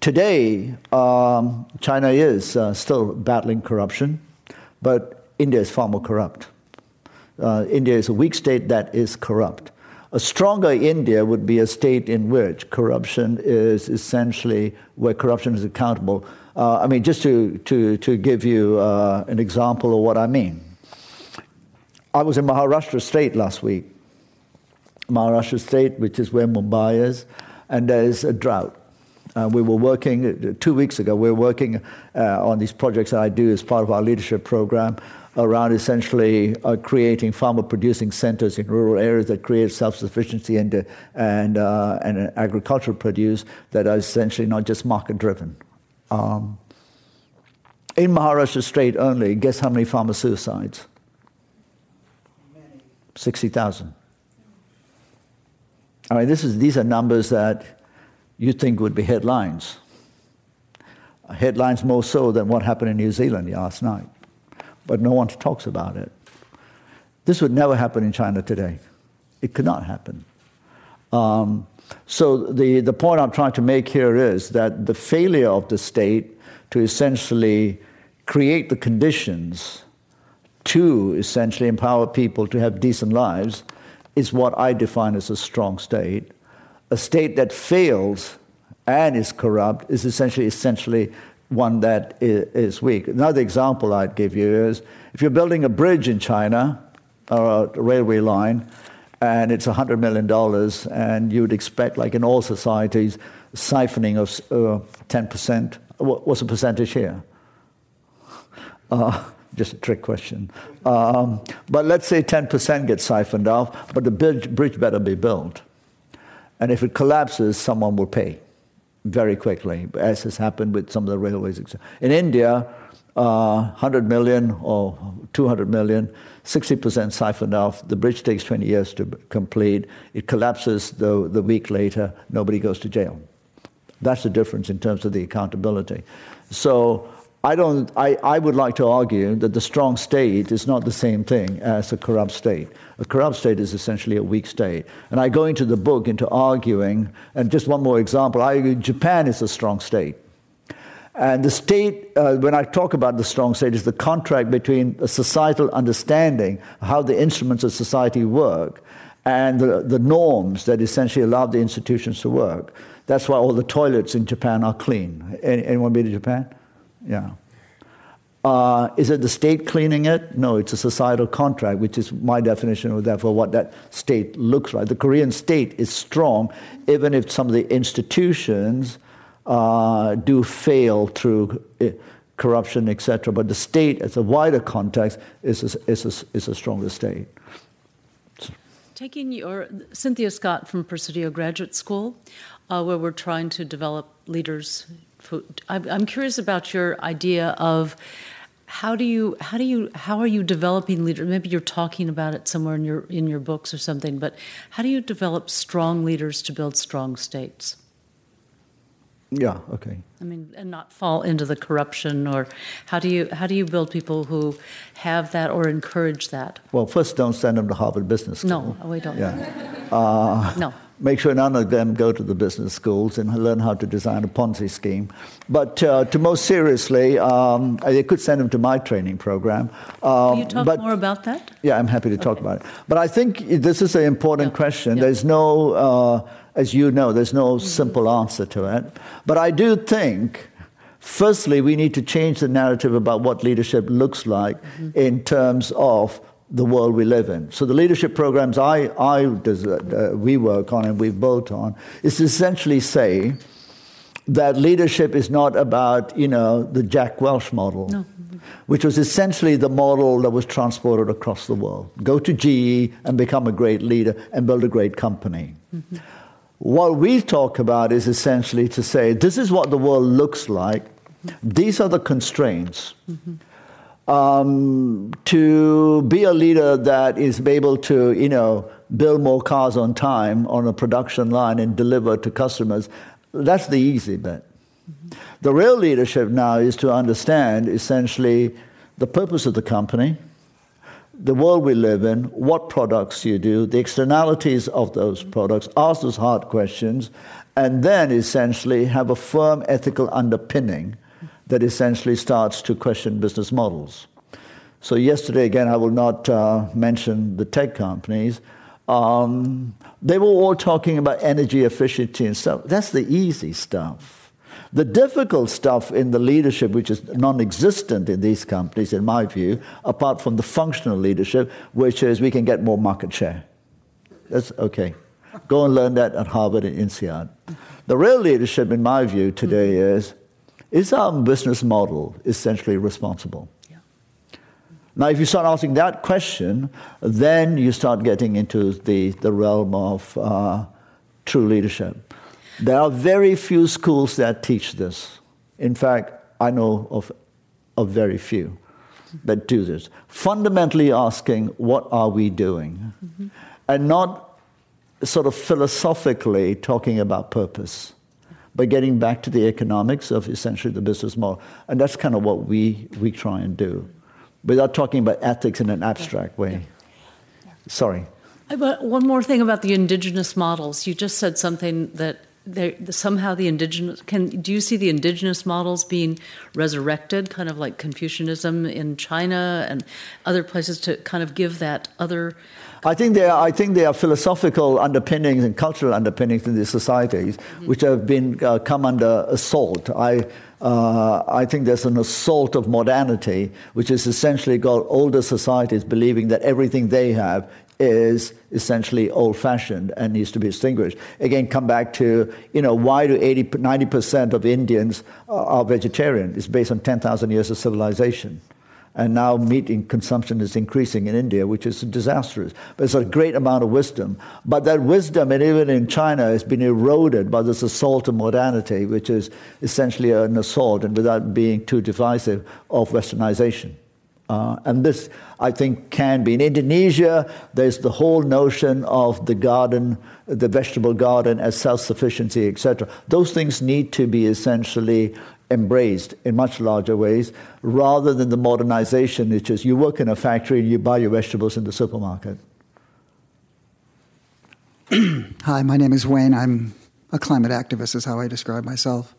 Today, um, China is uh, still battling corruption, but India is far more corrupt uh, India is a weak state that is corrupt. A stronger India would be a state in which corruption is essentially where corruption is accountable. Uh, I mean, just to, to, to give you uh, an example of what I mean. I was in Maharashtra state last week. Maharashtra state, which is where Mumbai is, and there is a drought. Uh, we were working, two weeks ago, we were working uh, on these projects that I do as part of our leadership program around essentially uh, creating farmer producing centers in rural areas that create self sufficiency and, and, uh, and agricultural produce that are essentially not just market driven. Um, in Maharashtra state only, guess how many farmer suicides? 60,000. I mean, this is, these are numbers that you think would be headlines. Headlines more so than what happened in New Zealand last night but no one talks about it. This would never happen in China today. It could not happen. Um, so the, the point I'm trying to make here is that the failure of the state to essentially create the conditions to essentially empower people to have decent lives is what I define as a strong state. A state that fails and is corrupt is essentially essentially one that is weak. Another example I'd give you is if you're building a bridge in China or a railway line, and it's $100 million, and you would expect, like in all societies, siphoning of uh, 10%. What's the percentage here? Uh, just a trick question. Um, but let's say 10% gets siphoned off, but the bridge, better be built. And if it collapses, someone will pay very quickly, as has happened with some of the railways. In India, uh, 100 million or 200 million, 60% siphoned off. The bridge takes 20 years to complete. It collapses the, the week later. Nobody goes to jail. That's the difference in terms of the accountability. So I, don't, I, I would like to argue that the strong state is not the same thing as a corrupt state. A corrupt state is essentially a weak state. And I go into the book into arguing, and just one more example I argue Japan is a strong state. And the state, uh, when I talk about the strong state, is the contract between a societal understanding, how the instruments of society work, and the, the norms that essentially allow the institutions to work. That's why all the toilets in Japan are clean. Anyone been to Japan? Yeah. Uh, is it the state cleaning it? No, it's a societal contract, which is my definition of therefore what that state looks like. The Korean state is strong, even if some of the institutions uh, do fail through uh, corruption, etc. But the state, as a wider context, is a, is a, is a stronger state.
Taking your Cynthia Scott from Presidio Graduate School, uh, where we're trying to develop leaders. I'm curious about your idea of how do you how do you how are you developing leaders? Maybe you're talking about it somewhere in your in your books or something. But how do you develop strong leaders to build strong states?
Yeah. Okay.
I mean, and not fall into the corruption, or how do you how do you build people who have that or encourage that?
Well, first, don't send them to Harvard Business School.
No, we don't.
Yeah. Uh,
no.
Make sure none of them go to the business schools and learn how to design a Ponzi scheme. But uh, to most seriously, um, they could send them to my training program.
Um, Can you talk but, more about that?
Yeah, I'm happy to talk about it. But I think this is an important yeah. question. Yeah. There's no uh, as you know, there's no simple answer to it. But I do think, firstly, we need to change the narrative about what leadership looks like mm-hmm. in terms of the world we live in. So the leadership programs I, I uh, we work on and we've built on is to essentially say that leadership is not about, you know, the Jack Welch model. No. Which was essentially the model that was transported across the world. Go to GE and become a great leader and build a great company. Mm-hmm. What we talk about is essentially to say this is what the world looks like, these are the constraints. Mm-hmm. Um, to be a leader that is able to, you know, build more cars on time on a production line and deliver to customers, that's the easy bit. The real leadership now is to understand essentially the purpose of the company, the world we live in, what products you do, the externalities of those products, ask those hard questions, and then essentially have a firm ethical underpinning that essentially starts to question business models. So, yesterday, again, I will not uh, mention the tech companies. Um, they were all talking about energy efficiency and stuff. That's the easy stuff. The difficult stuff in the leadership, which is non existent in these companies, in my view, apart from the functional leadership, which is we can get more market share. That's okay. Go and learn that at Harvard and INSEAD. The real leadership, in my view, today is is our business model essentially responsible? Now, if you start asking that question, then you start getting into the, the realm of uh, true leadership. There are very few schools that teach this. In fact, I know of, of very few that do this. Fundamentally asking, what are we doing? Mm-hmm. And not sort of philosophically talking about purpose, but getting back to the economics of essentially the business model. And that's kind of what we, we try and do, without talking about ethics in an abstract way. Sorry.
But one more thing about the indigenous models. You just said something that somehow the indigenous can do you see the indigenous models being resurrected kind of like confucianism in china and other places to kind of give that other
I think there are, I think there are philosophical underpinnings and cultural underpinnings in these societies mm-hmm. which have been uh, come under assault. I uh, I think there's an assault of modernity, which is essentially got older societies believing that everything they have is essentially old fashioned and needs to be extinguished. Again, come back to, you know, why do 80, 90% of Indians are vegetarian? It's based on 10,000 years of civilization. And now meat consumption is increasing in India, which is disastrous. But it's a great amount of wisdom. But that wisdom, and even in China, has been eroded by this assault of modernity, which is essentially an assault, and without being too divisive, of westernization. Uh, and this, I think, can be. In Indonesia, there's the whole notion of the garden, the vegetable garden as self sufficiency, etc. Those things need to be essentially embraced in much larger ways rather than the modernization, which is you work in a factory and you buy your vegetables in the supermarket.
Hi, my name is Wayne. I'm a climate activist, is how I describe myself.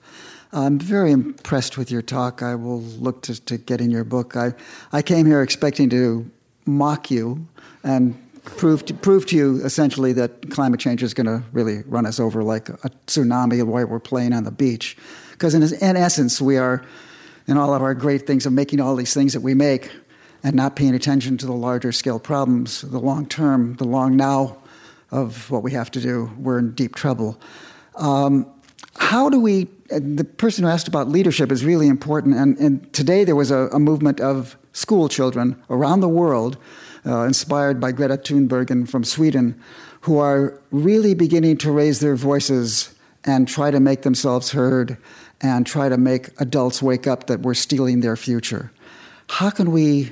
I'm very impressed with your talk. I will look to, to get in your book. I, I came here expecting to mock you and prove to, prove to you essentially that climate change is going to really run us over like a tsunami while we're playing on the beach. Because in, in essence, we are, in all of our great things of making all these things that we make and not paying attention to the larger scale problems, the long term, the long now of what we have to do, we're in deep trouble. Um, how do we the person who asked about leadership is really important and, and today there was a, a movement of school children around the world uh, inspired by Greta Thunberg and from Sweden, who are really beginning to raise their voices and try to make themselves heard and try to make adults wake up that we're stealing their future. How can we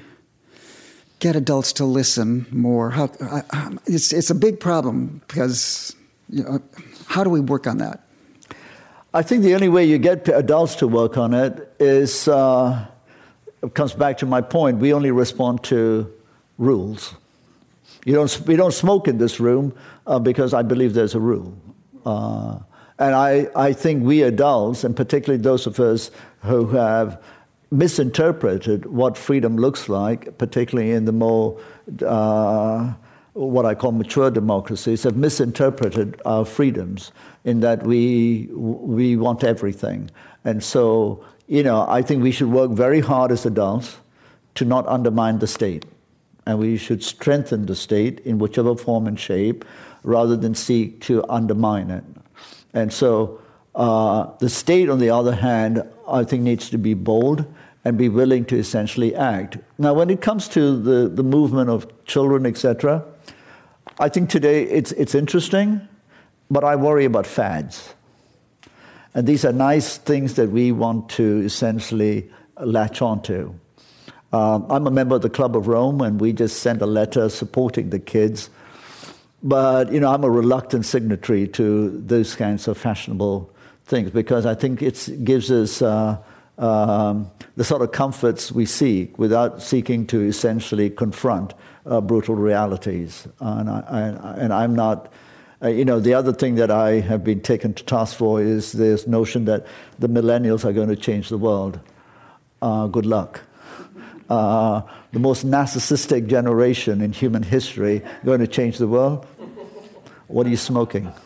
get adults to listen more? How, I, it's, it's a big problem because you know, how do we work on that?
I think the only way you get adults to work on it is uh, it comes back to my point. We only respond to rules. You don't, we don't smoke in this room uh, because I believe there's a rule. Uh, and I, I think we adults, and particularly those of us who have misinterpreted what freedom looks like, particularly in the more uh, what I call mature democracies, have misinterpreted our freedoms in that we we want everything, and so you know I think we should work very hard as adults to not undermine the state, and we should strengthen the state in whichever form and shape, rather than seek to undermine it. And so uh, the state, on the other hand, I think needs to be bold and be willing to essentially act. Now, when it comes to the, the movement of children, etc., I think today it's, it's interesting, but I worry about fads. And these are nice things that we want to essentially latch onto. Um, I'm a member of the Club of Rome, and we just sent a letter supporting the kids but you know, I'm a reluctant signatory to those kinds of fashionable things because I think it gives us uh, um, the sort of comforts we seek without seeking to essentially confront uh, brutal realities. And, I, and I'm not. Uh, you know, the other thing that I have been taken to task for is this notion that the millennials are going to change the world. Uh, good luck. Uh, the most narcissistic generation in human history going to change the world? What are you smoking?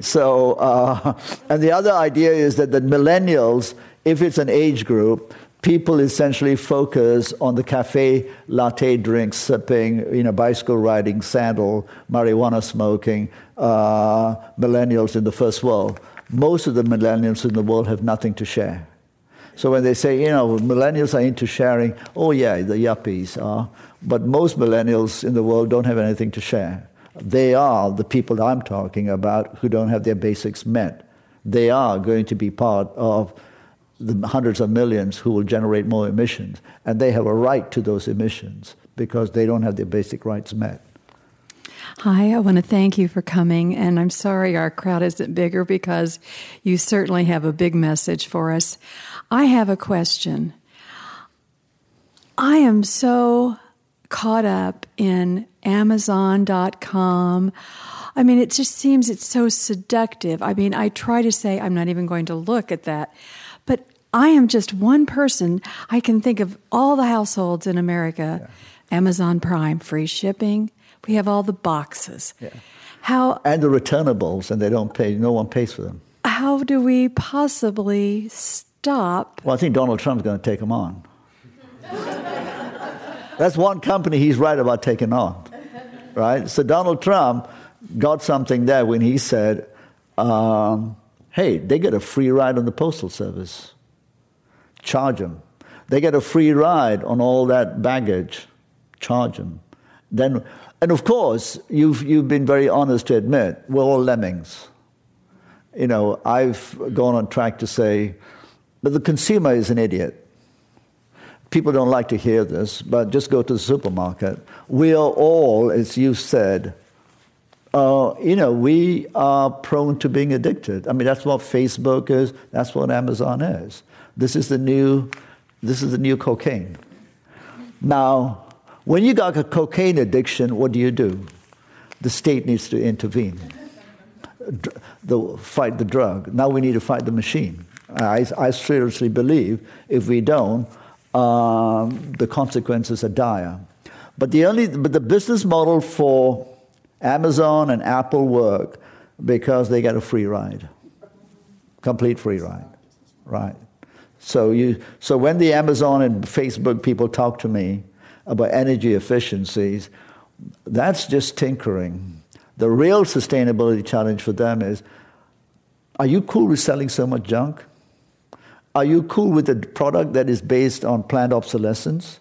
So, uh, and the other idea is that the millennials, if it's an age group, people essentially focus on the cafe latte drinks, sipping, you know, bicycle riding, sandal, marijuana smoking, uh, millennials in the first world. Most of the millennials in the world have nothing to share. So when they say, you know, millennials are into sharing, oh yeah, the yuppies are. But most millennials in the world don't have anything to share. They are the people I'm talking about who don't have their basics met. They are going to be part of the hundreds of millions who will generate more emissions. And they have a right to those emissions because they don't have their basic rights met.
Hi, I want to thank you for coming. And I'm sorry our crowd isn't bigger because you certainly have a big message for us. I have a question. I am so caught up in Amazon.com. I mean, it just seems it's so seductive. I mean, I try to say I'm not even going to look at that, but I am just one person. I can think of all the households in America. Yeah. Amazon Prime, free shipping. We have all the boxes. Yeah. How
and the returnables, and they don't pay. No one pays for them.
How do we possibly stop?
Well, I think Donald Trump's going to take them on. That's one company he's right about taking on, right? So Donald Trump got something there when he said, um, hey, they get a free ride on the Postal Service. Charge them. They get a free ride on all that baggage. Charge them. Then, and of course, you've, you've been very honest to admit we're all lemmings. You know, I've gone on track to say, but the consumer is an idiot people don't like to hear this, but just go to the supermarket. We are all, as you said, uh, you know, we are prone to being addicted. I mean, that's what Facebook is. That's what Amazon is. This is the new, this is the new cocaine. Now, when you got a cocaine addiction, what do you do? The state needs to intervene, the, fight the drug. Now we need to fight the machine. I, I seriously believe if we don't, um, the consequences are dire. But the only, but the business model for Amazon and Apple work because they get a free ride, complete free ride, right? So you, so when the Amazon and Facebook people talk to me about energy efficiencies, that's just tinkering. The real sustainability challenge for them is, are you cool with selling so much junk? Are you cool with a product that is based on planned obsolescence?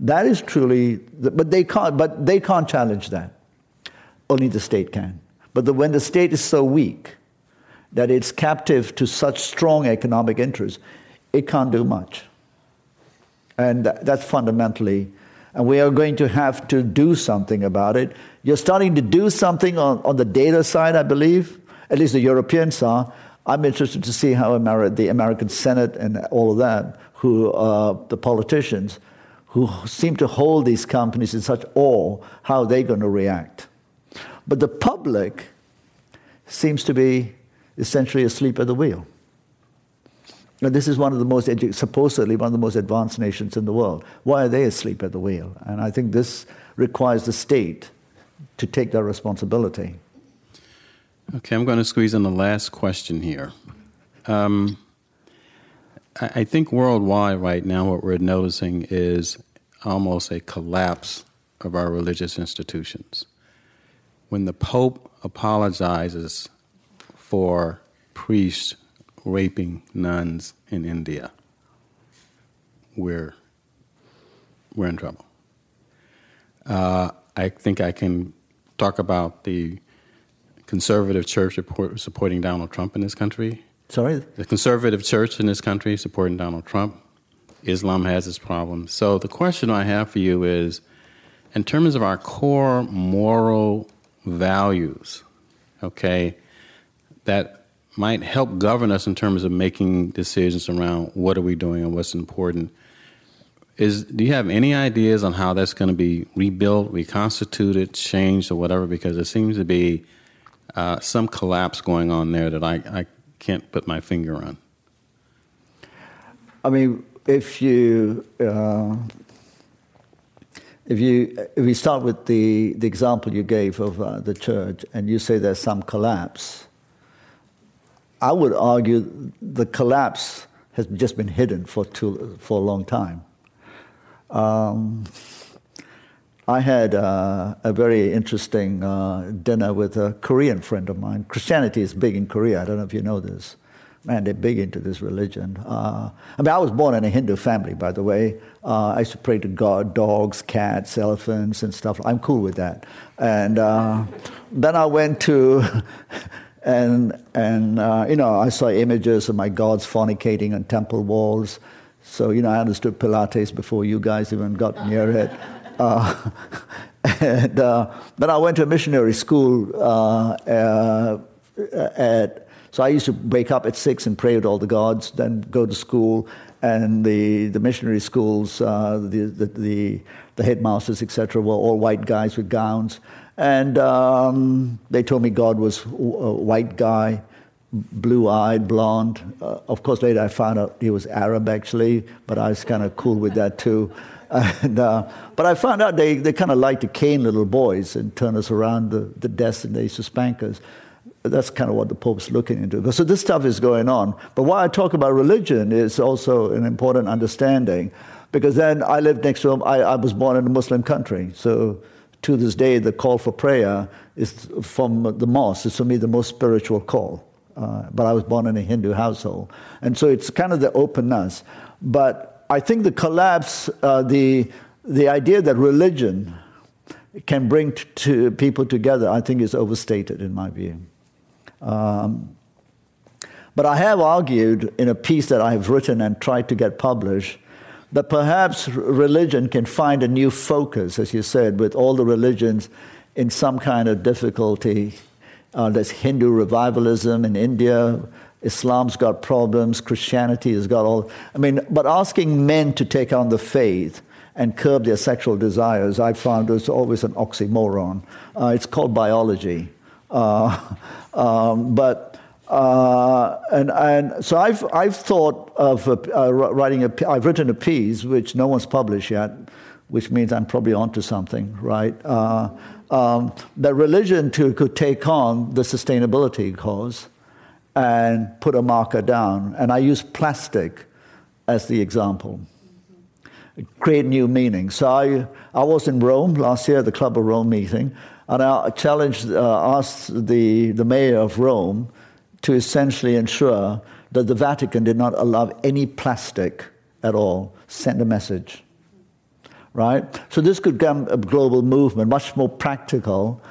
That is truly, but they can't, but they can't challenge that. Only the state can. But the, when the state is so weak that it's captive to such strong economic interests, it can't do much. And that's fundamentally, and we are going to have to do something about it. You're starting to do something on, on the data side, I believe, at least the Europeans are. I'm interested to see how the American Senate and all of that, who uh, the politicians, who seem to hold these companies in such awe, how they're going to react. But the public seems to be essentially asleep at the wheel. Now, this is one of the most, edu- supposedly one of the most advanced nations in the world. Why are they asleep at the wheel? And I think this requires the state to take that responsibility.
Okay, I'm going to squeeze in the last question here. Um, I think worldwide right now, what we're noticing is almost a collapse of our religious institutions. When the Pope apologizes for priests raping nuns in India, we're, we're in trouble. Uh, I think I can talk about the conservative church supporting Donald Trump in this country
Sorry?
The conservative church in this country supporting Donald Trump. Islam has its problems. So the question I have for you is in terms of our core moral values, okay, that might help govern us in terms of making decisions around what are we doing and what's important. Is do you have any ideas on how that's going to be rebuilt, reconstituted, changed, or whatever? Because it seems to be uh, some collapse going on there that I, I can't put my finger on?
I mean, if you uh, if you if we start with the the example you gave of uh, the church, and you say there's some collapse, I would argue the collapse has just been hidden for too for a long time. Um, I had uh, a very interesting uh, dinner with a Korean friend of mine. Christianity is big in Korea. I don't know if you know this. Man, they're big into this religion. Uh, I mean, I was born in a Hindu family, by the way. Uh, I used to pray to God, dogs, cats, elephants, and stuff. I'm cool with that. And uh, then I went to, and and uh, you know, I saw images of my gods fornicating on temple walls. So you know, I understood Pilates before you guys even got near it. Uh, and uh, then I went to a missionary school uh, uh, at, so I used to wake up at six and pray with all the gods, then go to school, and the, the missionary schools, the, the, the, the, headmasters, etc., were all white guys with gowns. And um, they told me God was a white guy, blue eyed, blonde. Uh, of course, later I found out he was Arab, actually, but I was kind of cool with that too. And, uh, but I found out they, they kind of like to cane little boys and turn us around the, the desk and they used to spank us. That's kind of what the Pope's looking into. So this stuff is going on. But why I talk about religion is also an important understanding because then I lived next to him. I, I was born in a Muslim country. So to this day, the call for prayer is from the mosque. It's for me the most spiritual call. Uh, but I was born in a Hindu household. And so it's kind of the openness. But I think the collapse, uh, the, the idea that religion can bring t- to people together, I think is overstated in my view. Um, but I have argued in a piece that I have written and tried to get published that perhaps religion can find a new focus, as you said, with all the religions in some kind of difficulty. Uh, there's Hindu revivalism in India, Islam's got problems, Christianity has got all. I mean, but asking men to take on the faith and curb their sexual desires, I found was always an oxymoron. Uh, it's called biology. Uh, um, but uh, and and so I've I've thought of uh, writing a I've written a piece which no one's published yet, which means I'm probably onto something, right? Uh, um, that religion too could take on the sustainability cause and put a marker down. And I use plastic as the example. Create new meaning. So I, I was in Rome last year at the Club of Rome meeting, and I challenged, uh, asked the, the mayor of Rome to essentially ensure that the Vatican did not allow any plastic at all, send a message. right? So this could become a global movement, much more practical.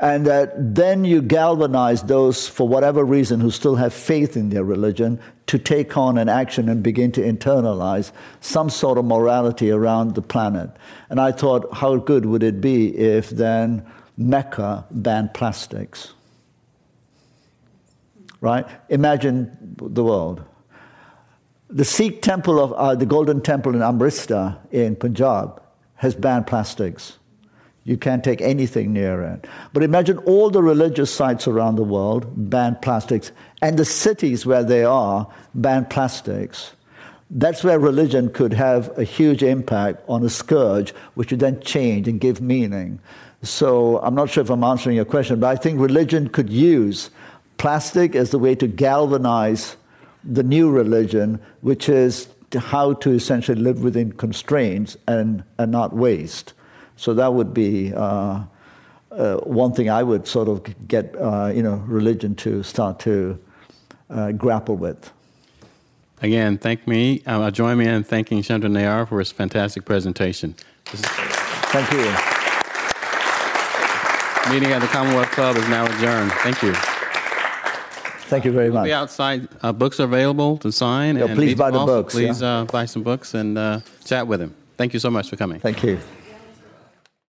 And that then you galvanize those, for whatever reason, who still have faith in their religion to take on an action and begin to internalize some sort of morality around the planet. And I thought, how good would it be if then Mecca banned plastics? Right? Imagine the world. The Sikh temple of uh, the Golden Temple in Amritsar in Punjab has banned plastics. You can't take anything near it. But imagine all the religious sites around the world ban plastics, and the cities where they are ban plastics. That's where religion could have a huge impact on a scourge, which would then change and give meaning. So I'm not sure if I'm answering your question, but I think religion could use plastic as the way to galvanize the new religion, which is how to essentially live within constraints and, and not waste. So that would be uh, uh, one thing I would sort of get uh, you know religion to start to uh, grapple with.
Again, thank me. Uh, join me in thanking Chandran Nair for his fantastic presentation.
Thank you.
Meeting at the Commonwealth Club is now adjourned. Thank you.
Thank you very
We'll
much.
be outside. Uh, books are available to sign.
Yeah,
and
please buy the books,
Please
yeah.
uh, buy some books and uh, chat with him. Thank you so much for coming.
Thank you.